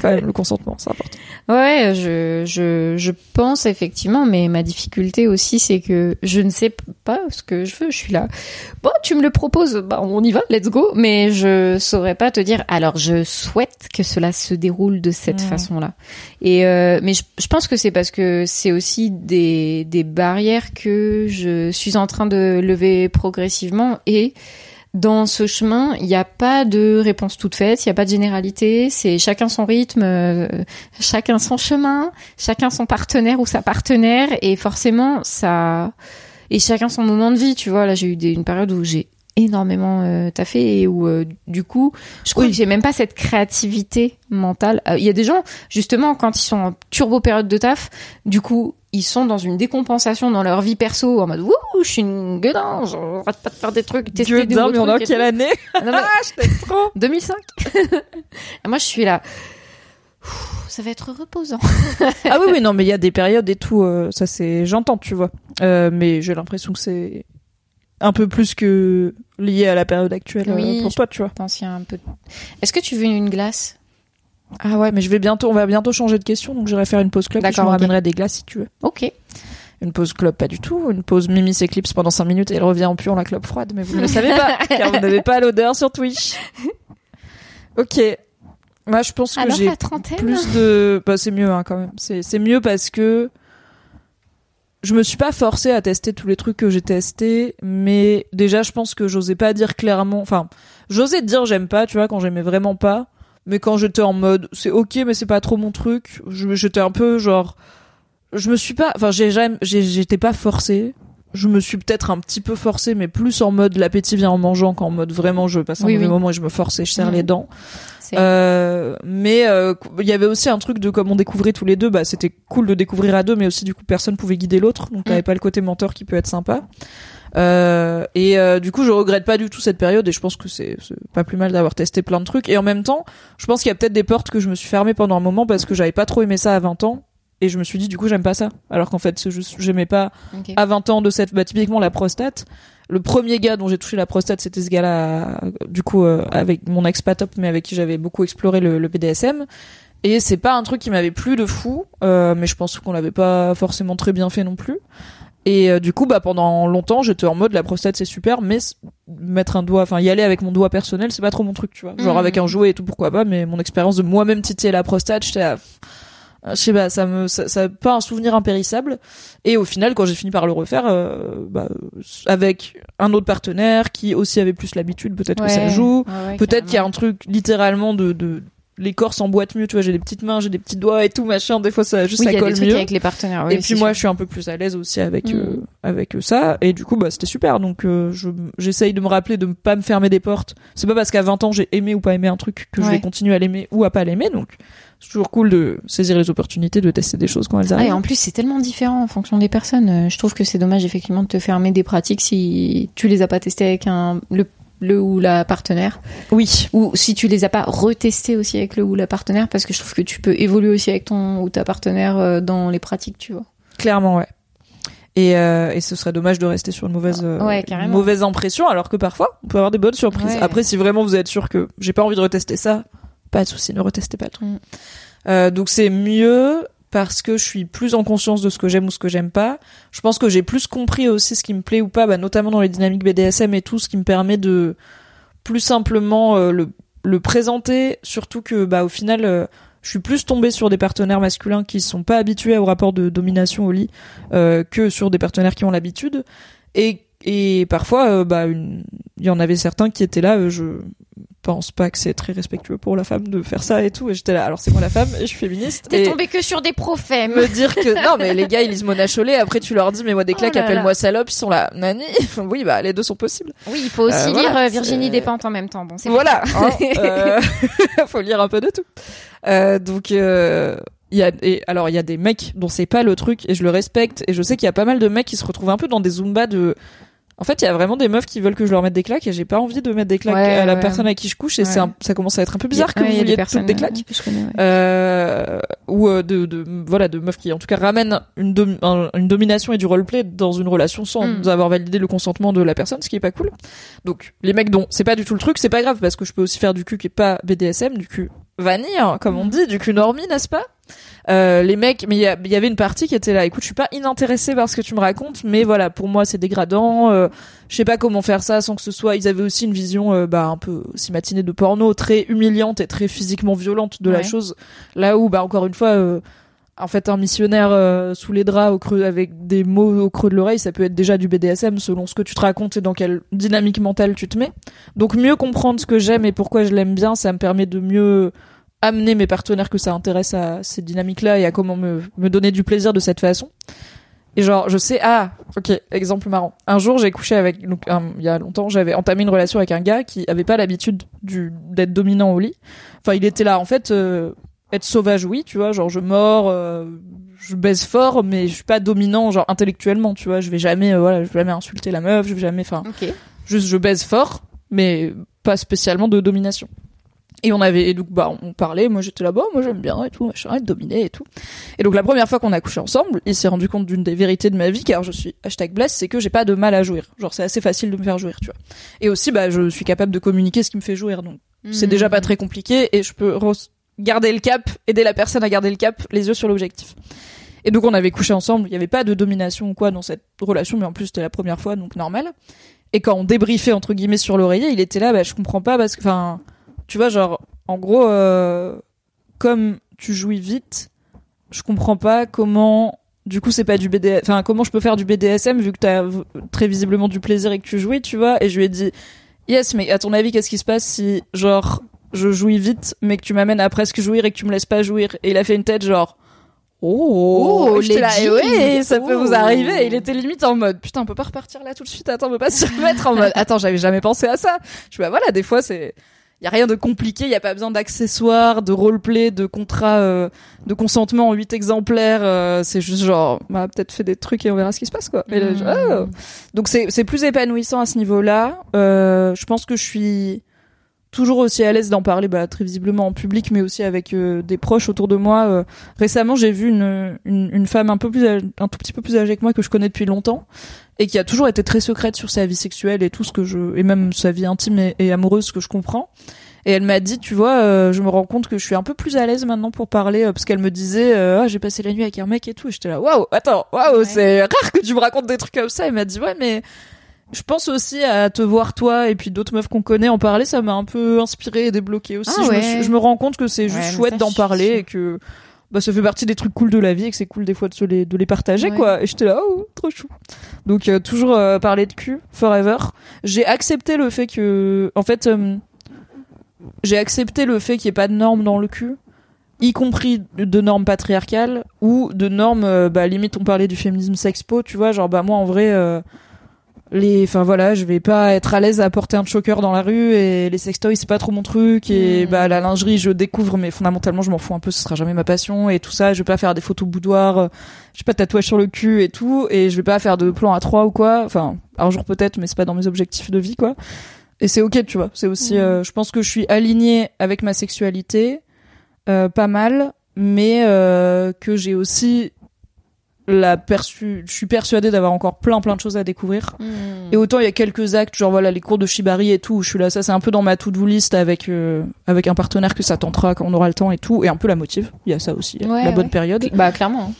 Quand même, le consentement, c'est important. Ouais, je, je, je pense effectivement, mais ma difficulté aussi, c'est que je ne sais pas ce que je veux. Je suis là. Bon, tu me le proposes, bah, on y va, let's go. Mais je saurais pas te dire. Alors, je souhaite que cela se déroule de cette façon-là. Et euh, mais je, je pense que c'est parce que c'est aussi des, des barrières que je suis en train de lever progressivement et dans ce chemin, il n'y a pas de réponse toute faite, il n'y a pas de généralité, c'est chacun son rythme, euh, chacun son chemin, chacun son partenaire ou sa partenaire, et forcément, ça... Et chacun son moment de vie, tu vois. Là, j'ai eu des- une période où j'ai énormément euh, taffé et où, euh, du coup, je crois Oui. que j'ai même pas cette créativité mentale. Euh, Il y a des gens, justement, quand ils sont en turbo période de taf, du coup, ils sont dans une décompensation dans leur vie perso, en mode, wouh, je suis une gueudin, j'arrête pas de faire des trucs, tester Dieu des d'un, nouveaux mais trucs quelle année Ah, non, mais- Ah, je trop 2005 Et Moi, je suis là. Ça va être reposant. Ah oui, oui, non, mais il y a des périodes et tout, euh, ça c'est, j'entends, tu vois. Euh, mais j'ai l'impression que c'est un peu plus que lié à la période actuelle euh, Oui, pour je- toi, tu vois. Je pense qu'il y a un peu. Est-ce que tu veux une glace? Ah ouais, mais je vais bientôt, on va bientôt changer de question, donc j'irai faire une pause club je D'accord, me ok. ramènerai des glaces si tu veux. Ok. Une pause club, pas du tout. Une pause Mimi s'éclipse pendant 5 minutes et elle revient en puant la clope froide, mais vous ne le savez pas, car vous n'avez pas l'odeur sur Twitch. Ok. Moi, je pense que Alors j'ai plus de bah c'est mieux hein, quand même c'est c'est mieux parce que je me suis pas forcée à tester tous les trucs que j'ai testés mais déjà je pense que j'osais pas dire clairement enfin j'osais dire j'aime pas tu vois quand j'aimais vraiment pas mais quand j'étais en mode c'est ok mais c'est pas trop mon truc j'étais un peu genre je me suis pas enfin j'ai jamais j'étais pas forcée je me suis peut-être un petit peu forcée mais plus en mode l'appétit vient en mangeant qu'en mode vraiment je passe un Oui, mauvais oui. moment et je me force et je serre Mhm. les dents euh, mais euh, il y avait aussi un truc de comme on découvrait tous les deux, bah c'était cool de découvrir à deux, mais aussi du coup personne pouvait guider l'autre, donc t'avais Mm. pas le côté mentor qui peut être sympa. Euh, et euh, du coup je regrette pas du tout cette période et je pense que c'est c'est pas plus mal d'avoir testé plein de trucs. Et en même temps, je pense qu'il y a peut-être des portes que je me suis fermées pendant un moment parce que j'avais pas trop aimé ça à 20 ans. Et je me suis dit, du coup, j'aime pas ça. Alors qu'en fait, j'aimais pas à 20 ans de cette bah typiquement la prostate. Le premier gars dont j'ai touché la prostate c'était ce gars-là du coup euh, avec mon ex pas top mais avec qui j'avais beaucoup exploré le, le BDSM et c'est pas un truc qui m'avait plu de fou euh, mais je pense qu'on l'avait pas forcément très bien fait non plus. Et euh, du coup bah pendant longtemps j'étais en mode la prostate c'est super mais mettre un doigt enfin y aller avec mon doigt personnel c'est pas trop mon truc tu vois. Genre Mhm. avec un jouet et tout pourquoi pas mais mon expérience de moi-même titiller la prostate j'étais là, je sais pas, ça me, ça, ça pas un souvenir impérissable. Et au final, quand j'ai fini par le refaire, euh, bah, avec un autre partenaire qui aussi avait plus l'habitude, peut-être que ça joue. Ouais, ouais, Peut-être qu'il y a un truc littéralement de, de l'écorce emboîte mieux. Tu vois, j'ai des petites mains, j'ai des petits doigts et tout machin. Des fois, ça juste Oui, ça y a colle des trucs mieux. avec les partenaires. oui, et puis moi, sûr. je suis un peu plus à l'aise aussi avec Mm. euh, avec ça. Et du coup, bah c'était super. Donc, euh, je j'essaye de me rappeler de ne pas me fermer des portes. C'est pas parce qu'à 20 ans j'ai aimé ou pas aimé un truc que je vais continuer à l'aimer ou à pas l'aimer. Donc, c'est toujours cool de saisir les opportunités, de tester des choses quand elles Ah, arrivent. et en plus, c'est tellement différent en fonction des personnes. Euh, Je trouve que c'est dommage effectivement de te fermer des pratiques si tu les as pas testées avec un le, le ou la partenaire, oui. ou si tu les as pas retestées aussi avec le ou la partenaire, parce que je trouve que tu peux évoluer aussi avec ton ou ta partenaire euh, dans les pratiques, tu vois. Clairement, ouais. Et, euh, et ce serait dommage de rester sur une mauvaise, Ouais, une carrément. mauvaise impression, alors que parfois, on peut avoir des bonnes surprises. Ouais. Après, si vraiment vous êtes sûr que j'ai pas envie de retester ça, pas de souci, ne retestez pas le truc. Mm. Euh, donc c'est mieux parce que je suis plus en conscience de ce que j'aime ou ce que j'aime pas. Je pense que j'ai plus compris aussi ce qui me plaît ou pas, bah, notamment dans les dynamiques BDSM et tout, ce qui me permet de plus simplement euh, le, le présenter, surtout que bah au final euh, je suis plus tombée sur des partenaires masculins qui sont pas habitués au rapport de domination au lit euh, que sur des partenaires qui ont l'habitude et et parfois euh, bah une- il y en avait certains qui étaient là euh, je pense pas que c'est très respectueux pour la femme de faire ça et tout et j'étais là alors c'est moi la femme et je suis féministe T'es et tombé que sur des prophèmes. me dire que non mais les gars ils lisent Mona Chollet après tu leur dis mais moi des Oh claques là. appelle-moi salope ils sont là nani? Oui bah les deux sont possibles Oui, il faut aussi Euh, lire voilà, Virginie Despentes en même temps. Bon, c'est voilà hein, faut lire un peu de tout donc euh, il y a et alors il y a des mecs dont c'est pas le truc et je le respecte et je sais qu'il y a pas mal de mecs qui se retrouvent un peu dans des zumba de en fait, il y a vraiment des meufs qui veulent que je leur mette des claques et j'ai pas envie de mettre des claques Ouais, à la ouais. personne à qui je couche et Ouais. c'est un- ça commence à être un peu bizarre que vous vouliez toutes des claques. connais. Euh, ou euh, de, de voilà de meufs qui en tout cas ramènent une, un- une domination et du roleplay dans une relation sans Mm. avoir validé le consentement de la personne ce qui est pas cool donc les mecs dont c'est pas du tout le truc c'est pas grave parce que je peux aussi faire du cul qui est pas BDSM du cul vanille hein, comme on dit du cul normie n'est-ce pas? Euh, les mecs mais il y, a- il y avait une partie qui était là écoute je suis pas inintéressée par ce que tu me racontes mais voilà pour moi c'est dégradant euh, je sais pas comment faire ça sans que ce soit ils avaient aussi une vision euh, bah un peu aussi matinée de porno très humiliante et très physiquement violente de la chose. Là où bah encore une fois euh, en fait un missionnaire euh, sous les draps au creux avec des mots au creux de l'oreille ça peut être déjà du BDSM selon ce que tu te racontes et dans quelle dynamique mentale tu te mets. Donc mieux comprendre ce que j'aime et pourquoi je l'aime bien ça me permet de mieux amener mes partenaires que ça intéresse à ces dynamiques là et à comment me, me donner du plaisir de cette façon et genre, je sais, ah, ok, exemple marrant. Un jour, j'ai couché avec, donc, un- il y a longtemps, j'avais entamé une relation avec un gars qui avait pas l'habitude du, d'être dominant au lit. Enfin, il était là, en fait, euh, être sauvage, oui, tu vois, genre, je mords, euh, je baise fort, mais je suis pas dominant, genre, intellectuellement, tu vois, je vais jamais, euh, voilà, je vais jamais insulter la meuf, je vais jamais, enfin, juste je baise fort, mais pas spécialement de domination. Et on avait, et donc, bah, on parlait, moi j'étais là-bas, moi j'aime bien et tout, machin, être dominé et tout. Et donc la première fois qu'on a couché ensemble, il s'est rendu compte d'une des vérités de ma vie, car je suis hashtag blesse, c'est que j'ai pas de mal à jouir. Genre c'est assez facile de me faire jouir, tu vois. Et aussi, bah, je suis capable de communiquer ce qui me fait jouir, donc c'est Mhm. déjà pas très compliqué et je peux garder le cap, aider la personne à garder le cap, les yeux sur l'objectif. Et donc on avait couché ensemble, il y avait pas de domination ou quoi dans cette relation, mais en plus c'était la première fois, donc normal. Et quand on débriefait entre guillemets sur l'oreiller, il était là, bah je comprends pas parce que, enfin, tu vois, genre, en gros, euh, comme tu jouis vite, je comprends pas comment. Du coup, c'est pas du BDSM. Enfin, comment je peux faire du BDSM vu que t'as très visiblement du plaisir et que tu jouis, tu vois Et je lui ai dit, yes, mais à ton avis, qu'est-ce qui se passe si, genre, je jouis vite, mais que tu m'amènes à presque jouir et que tu me laisses pas jouir? Et il a fait une tête genre. Oh, Oh, j'étais là, les et ouais, ça peut Oh. vous arriver. Il était limite en mode, putain, on peut pas repartir là tout de suite. Attends, on peut pas se remettre en mode, attends, j'avais jamais pensé à ça. Je bah voilà, des fois c'est, y a rien de compliqué, y a pas besoin d'accessoires, de roleplay, de contrat, euh, de consentement en huit exemplaires. euh, c'est juste genre, on va peut-être fait des trucs et on verra ce qui se passe quoi. Et là, je- oh. Donc c'est c'est plus épanouissant à ce niveau-là. Euh, je pense que je suis toujours aussi à l'aise d'en parler bah, très visiblement en public mais aussi avec euh, des proches autour de moi Euh, récemment j'ai vu une, une une femme un peu plus âgée- un tout petit peu plus âgée que moi que je connais depuis longtemps et qui a toujours été très secrète sur sa vie sexuelle et tout ce que je et même sa vie intime et, et amoureuse ce que je comprends et elle m'a dit tu vois euh, je me rends compte que je suis un peu plus à l'aise maintenant pour parler euh, parce qu'elle me disait euh, ah j'ai passé la nuit avec un mec et tout et j'étais là waouh attends waouh Ouais. c'est rare que tu me racontes des trucs comme ça elle m'a dit ouais mais je pense aussi à te voir toi et puis d'autres meufs qu'on connaît en parler, ça m'a un peu inspiré et débloqué aussi. Ah je, me ouais. suis- je me rends compte que c'est juste Ouais, chouette d'en parler et que bah, ça fait partie des trucs cool de la vie et que c'est cool des fois de se les, de les partager Ouais. quoi. Et j'étais là, oh, trop chou. Donc euh, toujours euh, parler de cul, forever. J'ai accepté le fait que, en fait, euh, j'ai accepté le fait qu'il n'y ait pas de normes dans le cul y compris de normes patriarcales ou de normes bah limite on parlait du féminisme sexpo tu vois genre bah moi en vrai les enfin voilà je vais pas être à l'aise à porter un choker dans la rue et les sextoys c'est pas trop mon truc et Mm. bah la lingerie je découvre mais fondamentalement je m'en fous un peu ce sera jamais ma passion et tout ça je vais pas faire des photos boudoir euh, je vais pas de tatouage sur le cul et tout et je vais pas faire de plan à trois ou quoi enfin un jour peut-être mais c'est pas dans mes objectifs de vie quoi et c'est ok tu vois c'est aussi Mm. euh, je pense que je suis alignée avec ma sexualité euh, pas mal mais euh, que j'ai aussi la perçu, je suis persuadée d'avoir encore plein plein de choses à découvrir. Hmm. Et autant il y a quelques actes, genre voilà les cours de shibari et tout, où je suis là, ça c'est un peu dans ma to-do list avec euh, avec un partenaire que ça tentera quand on aura le temps et tout, et un peu la motive. Il y a ça aussi, Ouais, la bonne ouais. période. Bah clairement.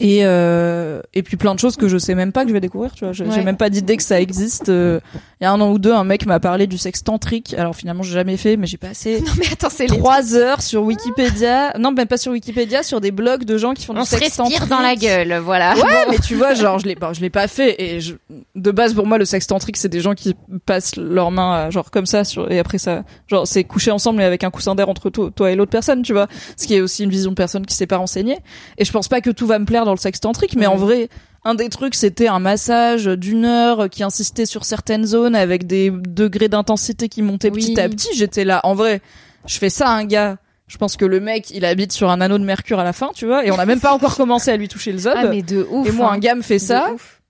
Et euh, et puis plein de choses que je sais même pas que je vais découvrir. Tu vois, j'ai Ouais. même pas d'idée que ça existe. Euh, Il y a un an ou deux, un mec m'a parlé du sexe tantrique. Alors finalement j'ai jamais fait, mais j'ai passé Non mais attends, c'est les trois heures sur Wikipédia. Non, même pas sur Wikipédia, sur des blogs de gens qui font On du se sexe tantrique. dans la gueule, voilà. Ouais, mais tu vois, genre, je l'ai, bon, je l'ai pas fait et je, de base, pour moi, le sexe tantrique, c'est des gens qui passent leurs mains, à- genre, comme ça, sur, et après ça, genre, c'est coucher ensemble mais avec un coussin d'air entre toi, toi et l'autre personne, tu vois. Ce qui est aussi une vision de personne qui s'est pas renseignée. Et je pense pas que tout va me plaire dans le sexe tantrique, mais en vrai, un des trucs, c'était un massage d'une heure qui insistait sur certaines zones avec des degrés d'intensité qui montaient Oui. petit à petit. J'étais là, en vrai, je fais ça à un gars. Je pense que le mec, il habite sur un anneau de mercure à la fin, tu vois, et on a même pas encore commencé à lui toucher le zob. Ah mais de ouf. Et moi, hein. un gars me fait ça, ouf.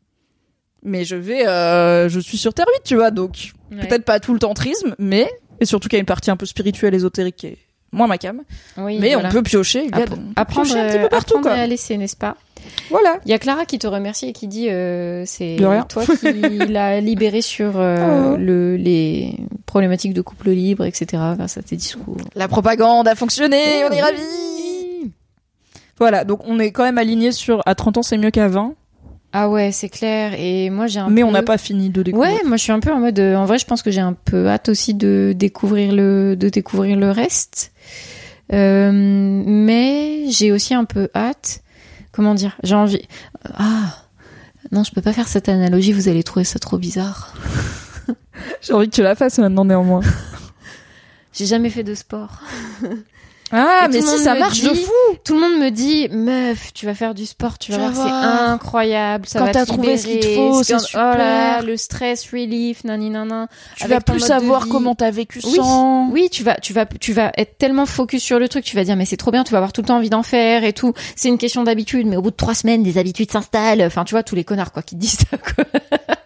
mais je vais, euh, je suis sur Terre 8, tu vois, donc Ouais. peut-être pas tout le tantrisme, mais et surtout qu'il y a une partie un peu spirituelle, ésotérique qui est moins ma cam, Oui, mais voilà. on peut piocher, gars, Appre- on peut apprendre, piocher un petit peu partout, apprendre quoi. à laisser, n'est-ce pas? Voilà. Il y a Clara qui te remercie et qui dit euh, c'est toi qui l'as libéré sur euh, Oh. le, les problématiques de couple libre, etc. grâce à tes discours. La propagande a fonctionné, on est ravis. Voilà, donc on est quand même aligné sur à 30 ans c'est mieux qu'à 20, Ah ouais, c'est clair. Et moi j'ai un mais peu... on n'a pas fini de découvrir. Ouais, moi je suis un peu en mode. euh, en vrai, je pense que j'ai un peu hâte aussi de découvrir le de découvrir le reste. Euh, mais j'ai aussi un peu hâte. Comment dire J'ai envie. Ah non, je peux pas faire cette analogie. Vous allez trouver ça trop bizarre. J'ai envie que tu la fasses maintenant néanmoins. J'ai jamais fait de sport. Ah, mais si ça marche de fou. Tout le monde me dit, meuf, tu vas faire du sport, tu vas voir, c'est incroyable. Ça Quand va t'as trouvé ce qu'il te faut, ce c'est qu'on- Oh là, super. le stress relief, nani nana. Tu Avec vas plus savoir comment t'as vécu Oui, sans. oui, tu vas, tu vas, tu vas être tellement focus sur le truc, tu vas dire mais c'est trop bien, tu vas avoir tout le temps envie d'en faire et tout. C'est une question d'habitude, mais au bout de trois semaines, des habitudes s'installent. Enfin, tu vois tous les connards quoi qui te disent ça. Quoi.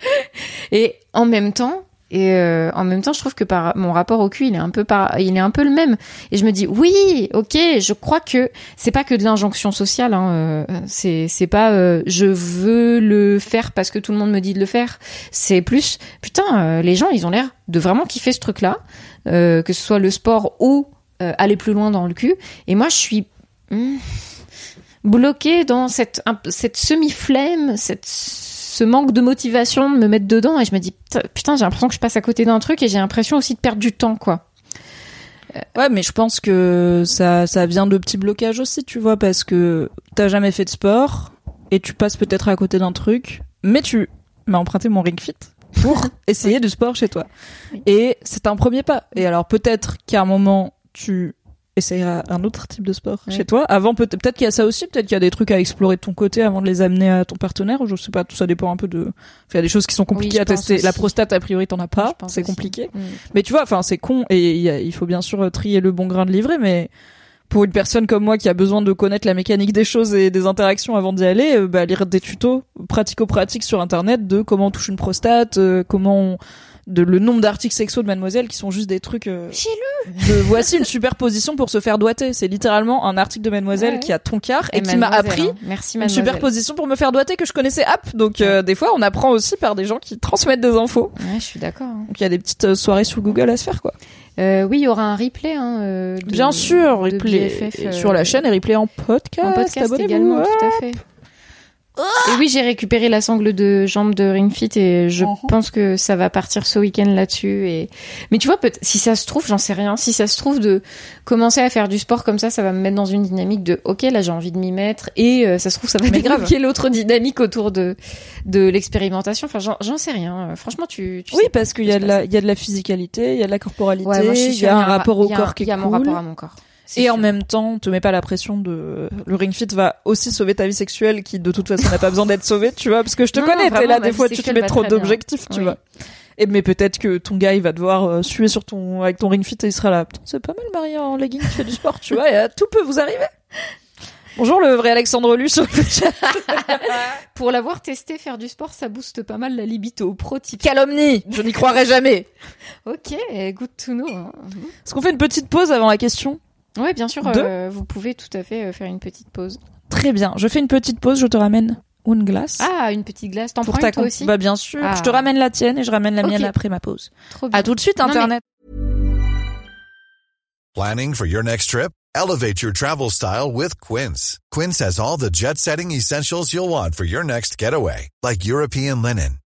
et en même temps, et euh, en même temps, je trouve que par mon rapport au cul, il est un peu par, il est un peu le même. Et je me dis oui, ok, je crois que c'est pas que de l'injonction sociale. Hein, euh, c'est c'est pas euh, je veux le faire parce que tout le monde me dit de le faire. C'est plus putain, euh, les gens ils ont l'air de vraiment kiffer ce truc-là, que ce soit le sport ou aller plus loin dans le cul. Et moi, je suis hmm, bloquée dans cette cette semi-flemme, cette ce manque de motivation de me mettre dedans et je me dis putain, j'ai l'impression que je passe à côté d'un truc et j'ai l'impression aussi de perdre du temps quoi. Ouais, mais je pense que ça, ça vient de petits blocages aussi, tu vois, parce que t'as jamais fait de sport et tu passes peut-être à côté d'un truc, mais tu m'as emprunté mon Ring Fit pour essayer du sport chez toi. Oui. Et c'est un premier pas. Et alors peut-être qu'à un moment tu essayeras un autre type de sport Ouais. chez toi. Avant peut- peut-être qu'il y a ça aussi, peut-être qu'il y a des trucs à explorer de ton côté avant de les amener à ton partenaire. Je sais pas, tout ça dépend un peu de. Il y a des choses qui sont compliquées à tester. La prostate a priori t'en as pas, c'est compliqué. Mm. Mais tu vois, enfin, c'est con et il faut bien sûr euh, trier le bon grain de livret, mais pour une personne comme moi qui a besoin de connaître la mécanique des choses et des interactions avant d'y aller, euh, bah, lire des tutos pratico-pratiques sur internet de comment on touche une prostate, euh, comment on- de le nombre d'articles sexuels de mademoiselle qui sont juste des trucs euh, J'ai de voici une super position pour se faire doigter. C'est littéralement un article de mademoiselle Ouais. qui a ton quart et, Et qui m'a appris hein. Merci une mademoiselle. super position pour me faire doigter que je connaissais app. Donc euh, des fois on apprend aussi par des gens qui transmettent des infos. Ouais, je suis d'accord. hein. Donc il y a des petites euh, soirées sur Google à se faire quoi. Euh, oui, il y aura un replay. Hein, euh, de- Bien sûr, de replay BFF, euh, sur la chaîne et replay en podcast. En podcast également, Ouais. tout à fait. Et oui, j'ai récupéré la sangle de jambe de Ring Fit et je Mhm. pense que ça va partir ce week-end là-dessus. Et mais tu vois, peut si ça se trouve, j'en sais rien. Si ça se trouve de commencer à faire du sport comme ça, ça va me mettre dans une dynamique de OK, là j'ai envie de m'y mettre et euh, ça se trouve ça va débloquer l'autre dynamique autour de de l'expérimentation. Enfin, j'en sais rien. Franchement, tu, tu Oui, sais parce ce qu'il qui y a de la, il y a de la physicalité, il y a de la corporalité, Ouais, il y a un ra- rapport au corps qui est Il y a mon cool. rapport à mon corps. Et en même temps, te mets pas la pression de le ring fit va aussi sauver ta vie sexuelle qui de toute façon n'a pas besoin d'être sauvée, tu vois, parce que je te Non, connais, t'es là des fois tu te mets trop d'objectifs, tu Oui. vois. Et mais peut-être que ton gars il va devoir euh, suer sur ton avec ton ring fit et il sera là. Putain, c'est pas mal Marie en legging qui fait du sport, tu vois, et euh, tout peut vous arriver. Bonjour le vrai Alexandre Lu sur le chat. Pour l'avoir testé, faire du sport, ça booste pas mal la libido. Pro tip. Calomnie, je n'y croirais jamais. Ok, good to know. hein. Est-ce qu'on fait une petite pause avant la question? Ouais, bien sûr, euh, vous pouvez tout à fait euh, faire une petite pause. Très bien. Je fais une petite pause, je te ramène une glace. Ah, une petite glace. T'en pour prends ta une toi aussi Bah bien sûr. Ah. Je te ramène la tienne et je ramène la mienne après ma pause. Trop bien. À tout de suite Non, mais- internet. Planning for your next trip? Elevate your travel style with Quince. Quince has all the jet-setting essentials you'll want for your next getaway, like European linen,